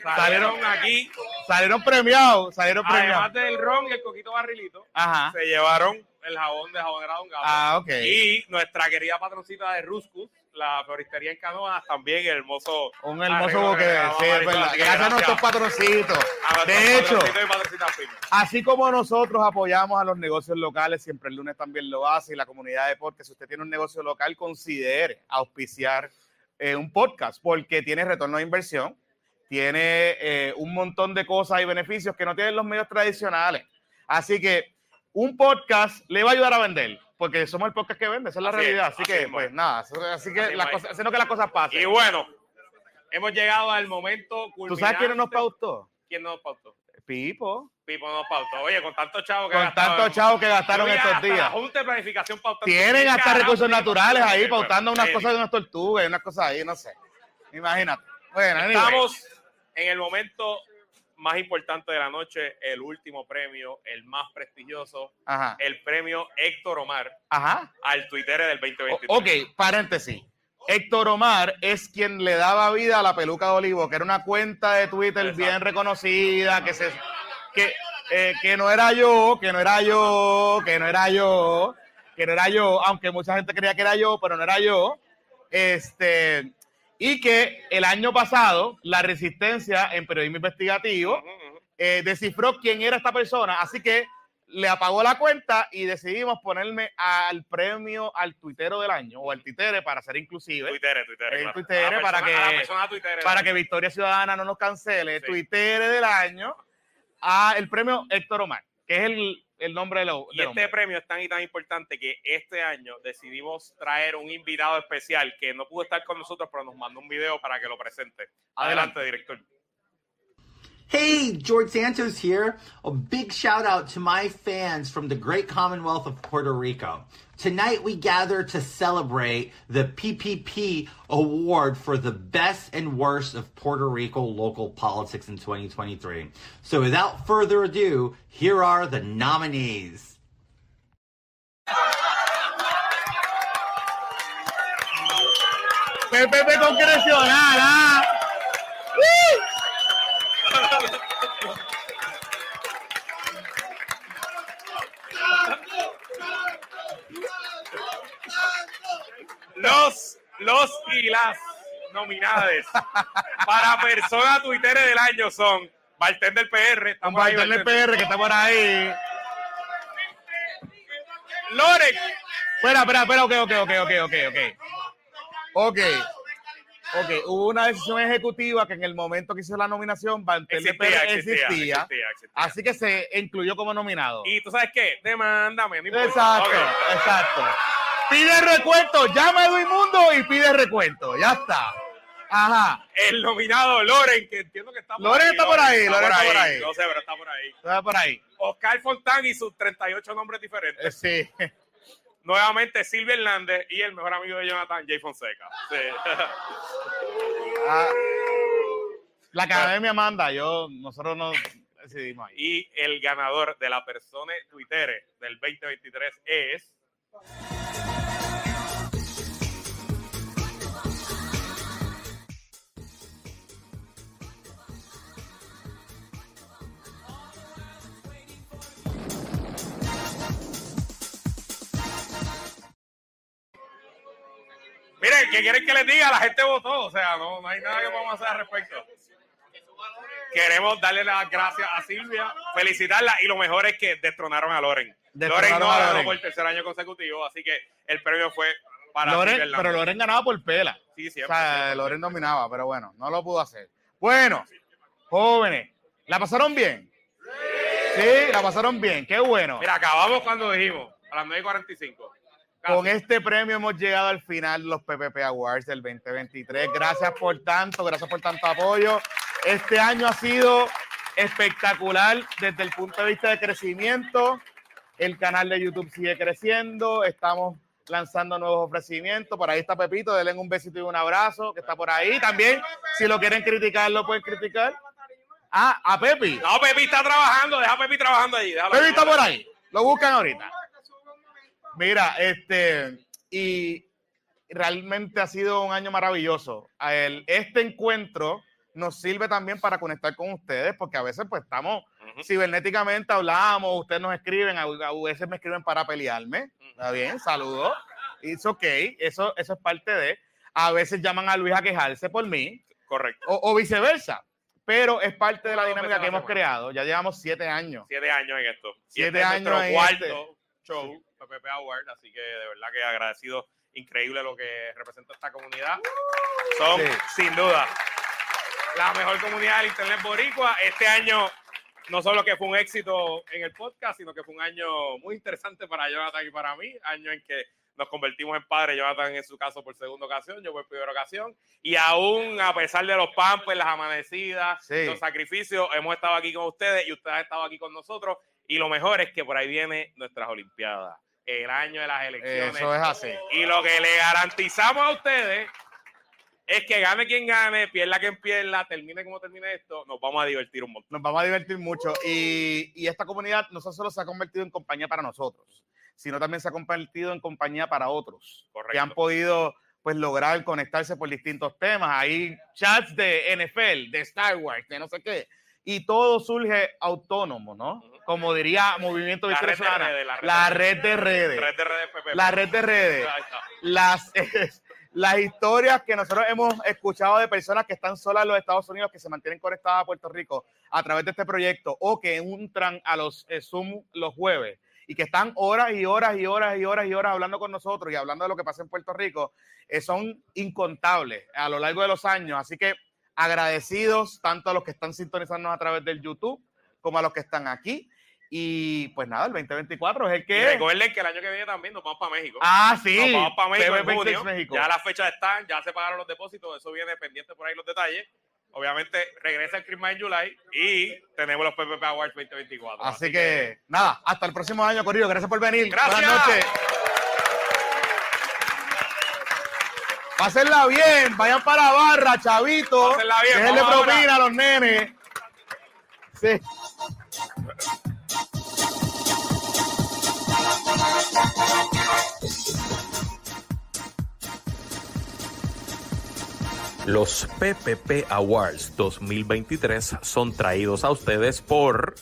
salieron aquí, Salieron premiados, salieron además premiados. del ron y el coquito barrilito, Ajá. se llevaron el jabón de jabonera Don Gato. Ah, ok. Y nuestra querida patroncita de Ruscus, la floristería en Canoas, también el hermoso. Un hermoso arreglo que boque, regaló sí, es verdad. Gracias a nuestros patroncitos. a De hecho. Así como nosotros apoyamos a los negocios locales, siempre el lunes también lo hace y la comunidad de podcast. Si usted tiene un negocio local, considere auspiciar eh, un podcast porque tiene retorno de inversión, tiene eh, un montón de cosas y beneficios que no tienen los medios tradicionales. Así que un podcast le va a ayudar a vender porque somos el podcast que vende, esa es la Así realidad. así, así que, pues es. nada, eso- así que las cosas, haciendo que las cosas pasen. Y bueno, hemos llegado al momento ¿Tú sabes quién nos culminante. pautó? ¿Quién nos pautó? Pipo. Pipo nos pautó. Oye, con tanto chavo que Con gastaron- tantos chavos que gastaron estos días. La Junta de Planificación pautando. Tienen ¿Qué hasta recursos naturales ahí pautando unas cosas de unas tortugas y unas cosas ahí, no sé. Imagínate. Bueno. Estamos en el momento más importante de la noche, el último premio, el más prestigioso, Ajá. el premio Héctor Omar Ajá. al Twitter del 2023. O- ok, paréntesis. Héctor Omar es quien le daba vida a la peluca de Olivo, que era una cuenta de Twitter bien reconocida, que se que, eh, que no era yo, que no era yo, que no era yo, que no era yo, aunque mucha gente creía que era yo, pero no era yo. Este, y que el año pasado la resistencia en periodismo investigativo eh, descifró quién era esta persona, así que le apagó la cuenta y decidimos ponerme al premio al tuitero del año o al tuitere para ser inclusive. Tuitere, tuitere, El claro. tuitere para persona- a la que, tuitere. para que Victoria Ciudadana no nos cancele. Tuitere del año a el premio Héctor Omar, que es el, el nombre de lo, Y del este hombre. premio es tan y tan importante que este año decidimos traer un invitado especial que no pudo estar con nosotros, pero nos mandó un video para que lo presente. Adelante, director. Hey, George Santos here. A big shout out to my fans from the great Commonwealth of Puerto Rico. Tonight we gather to celebrate the PPP award for the best and worst of Puerto Rico local politics in 2023. So without further ado, here are the nominees. Ah. Los, y las nominadas para persona tuitere del año son Bartender PR, por ahí, bartender Bartender. PR que está por ahí. Lorex Espera, espera, espera, ok, ok, ok, ok, ok, ok. Ok. Ok, hubo una decisión ejecutiva que en el momento que hizo la nominación, Bantel de Existía, PR existía, existía, existía, existía. así que se incluyó como nominado. Y tú sabes qué, demándame. no. Exacto, exacto. Pide recuento, llama a Edwin Mundo y pide recuento, ya está. Ajá. El nominado Loren, que entiendo que está por Loren ahí. está por ahí, Loren está por ahí. No sé, pero está por ahí. Está por ahí. Oscar Fontán y sus 38 nombres diferentes. Eh, Sí. Nuevamente Silvia Hernández y el mejor amigo de Jonathan, Jay Fonseca. Sí. Ah, la academia manda, yo, nosotros no decidimos ahí. Y el ganador de la persona Twitter del 2023 es. ¿Qué quieren que les diga? La gente votó, o sea, no, no hay nada que podamos hacer al respecto. Queremos darle las gracias a Silvia, felicitarla y lo mejor es que destronaron a Loren. Destronaron Loren no a ha ganado Loren. por el tercer año consecutivo, así que el premio fue para Loren, Silvia Hernández. pero Loren ganaba por pela. Sí, O siempre, sea, siempre. Loren dominaba, pero bueno, no lo pudo hacer. Bueno, jóvenes, ¿la pasaron bien? Sí, la pasaron bien, qué bueno. Mira, acabamos cuando dijimos, a las 9.45. Con este premio hemos llegado al final de los PPP Awards del 2023. Gracias por tanto, gracias por tanto apoyo. Este año ha sido espectacular desde el punto de vista de crecimiento. El canal de YouTube sigue creciendo. Estamos lanzando nuevos ofrecimientos. Por ahí está Pepito, denle un besito y un abrazo, que está por ahí. También, si lo quieren criticar, lo pueden criticar. Ah, a Pepi. No, Pepi está trabajando, deja a Pepi trabajando allí. Pepi está por ahí. Lo buscan ahorita. Mira, este, y realmente ha sido un año maravilloso. Este encuentro nos sirve también para conectar con ustedes, porque a veces pues estamos cibernéticamente, hablamos, ustedes nos escriben, a, veces me escriben para pelearme. Está bien, saludos. It's ok, eso, eso es parte de. A veces llaman a Luis a quejarse por mí. Correcto. O, o viceversa. Pero es parte de la dinámica que hemos creado. Ya llevamos siete años. Siete años en esto. Siete este es años nuestro en cuarto este. show, PPP Award, así que de verdad que agradecido, increíble lo que representa esta comunidad. Son, Sí. sin duda, la mejor comunidad del Internet Boricua. Este año, no solo que fue un éxito en el podcast, sino que fue un año muy interesante para Jonathan y para mí, año en que nos convertimos en padres, Jonathan en su caso por segunda ocasión, yo por primera ocasión, y aún a pesar de los pampers, las amanecidas, Sí. los sacrificios, hemos estado aquí con ustedes y ustedes han estado aquí con nosotros, y lo mejor es que por ahí viene nuestras Olimpiadas, el año de las elecciones. Eso es así. Y lo que le garantizamos a ustedes es que gane quien gane, pierda quien pierda, termine como termine esto, nos vamos a divertir un montón. Nos vamos a divertir mucho. Y, y esta comunidad no solo se ha convertido en compañía para nosotros, sino también se ha convertido en compañía para otros Correcto. que han podido pues lograr conectarse por distintos temas. Hay chats de NFL, de Star Wars, de no sé qué. Y todo surge autónomo, ¿no? Como diría Movimiento Victoria Ciudadana, la red de red de redes. La red de redes. Las, las historias que nosotros hemos escuchado de personas que están solas en los Estados Unidos, que se mantienen conectadas a Puerto Rico a través de este proyecto, o que entran a los eh, Zoom los jueves y que están horas y horas y horas y horas y horas hablando con nosotros y hablando de lo que pasa en Puerto Rico, eh, son incontables a lo largo de los años. Así que agradecidos tanto a los que están sintonizándonos a través del YouTube como a los que están aquí. Y pues nada, el 2024 es el Y que... recuerden que el año que viene también nos vamos para México. Ah, sí. Nos vamos para México en PPP junio. México. Ya las fechas están, ya se pagaron los depósitos, eso viene pendiente por ahí los detalles. Obviamente regresa el Christmas en July y tenemos los PPP Awards 2024. Así, que, nada, hasta el próximo año, Corillo. Gracias por venir. Gracias. Buenas noches. Pásenla bien, vayan para la barra, chavito. Pásenla bien, Déjenle propina a los nenes. Sí. Los PPP Awards 2023 son traídos a ustedes por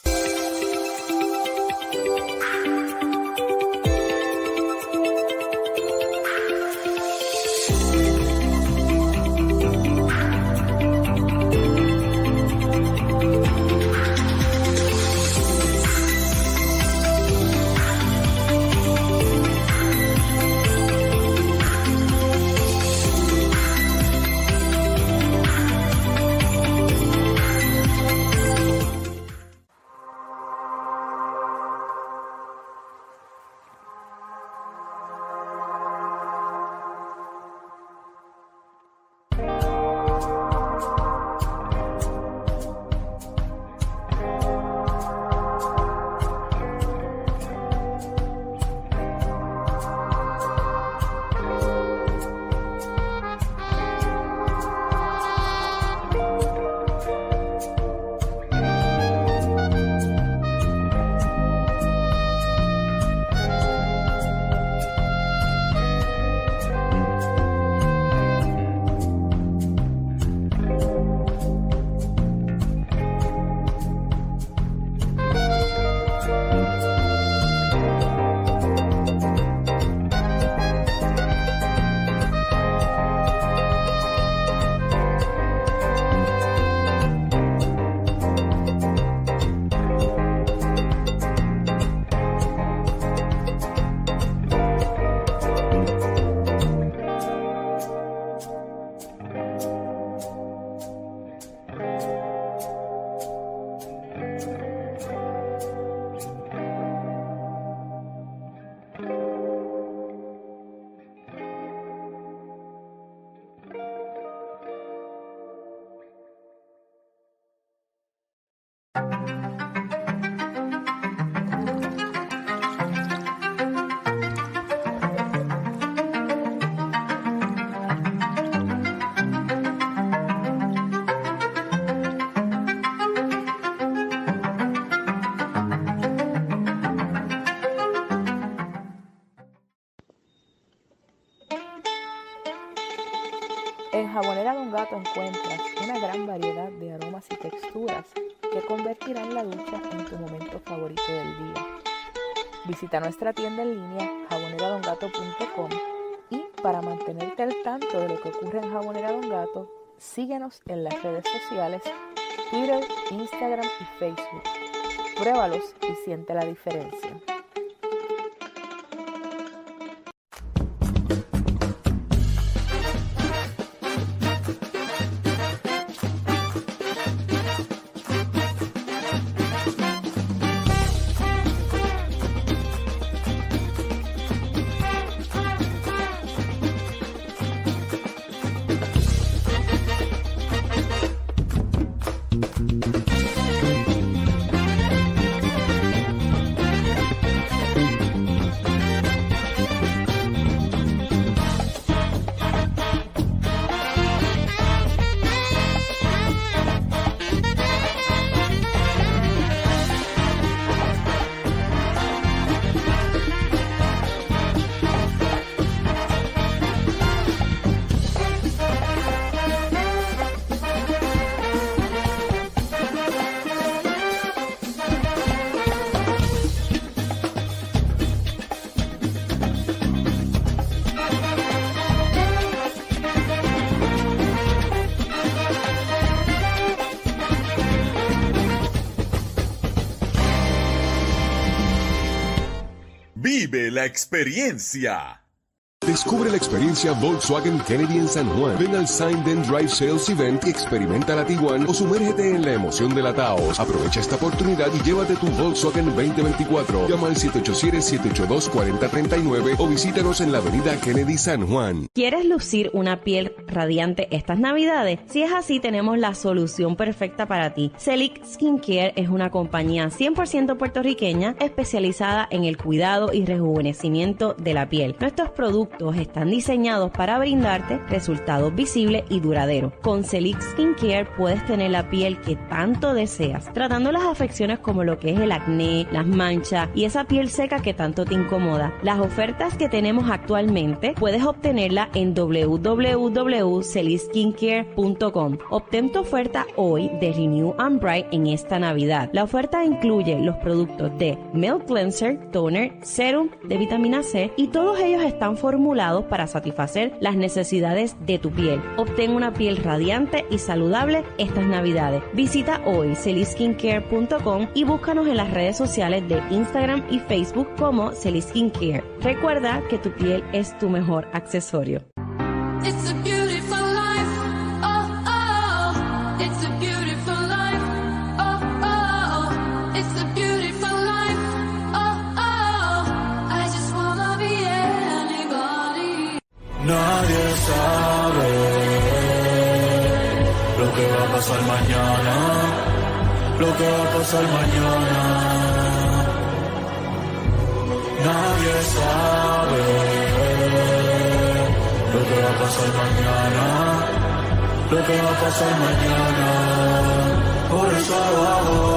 encuentras una gran variedad de aromas y texturas que convertirán la ducha en tu momento favorito del día. Visita nuestra tienda en línea jaboneradongato.com y para mantenerte al tanto de lo que ocurre en Jabonera Don Gato, síguenos en las redes sociales Twitter, Instagram y Facebook. Pruébalos y siente la diferencia. Experiencia. Descubre la experiencia Volkswagen Kennedy en San Juan. Ven al Sign Then Drive Sales Event y experimenta la Tiguan o sumérgete en la emoción de la Taos. Aprovecha esta oportunidad y llévate tu Volkswagen 2024. Llama al 787-782-4039 o visítanos en la avenida Kennedy San Juan. ¿Quieres lucir una piel radiante estas navidades? Si es así, tenemos la solución perfecta para ti. Celic Skincare es una compañía 100% puertorriqueña especializada en el cuidado y rejuvenecimiento de la piel. Nuestros productos están diseñados para brindarte resultados visibles y duraderos. Con Celic Skincare puedes tener la piel que tanto deseas, tratando las afecciones como lo que es el acné, las manchas y esa piel seca que tanto te incomoda. Las ofertas que tenemos actualmente puedes obtenerla en www.celisskincare.com. Obtén tu oferta hoy de Renew and Bright en esta Navidad. La oferta incluye los productos de Milk Cleanser, Toner, Serum de vitamina C y todos ellos están formulados para satisfacer las necesidades de tu piel. Obtén una piel radiante y saludable estas navidades. Visita hoy celisskincare.com y búscanos en las redes sociales de Instagram y Facebook como Celisskincare. Recuerda que tu piel es tu mejor accesorio. Nadie sabe lo que va a pasar mañana, lo que va a pasar mañana. Nadie sabe lo que va a pasar mañana, lo que va a pasar mañana. Por eso hago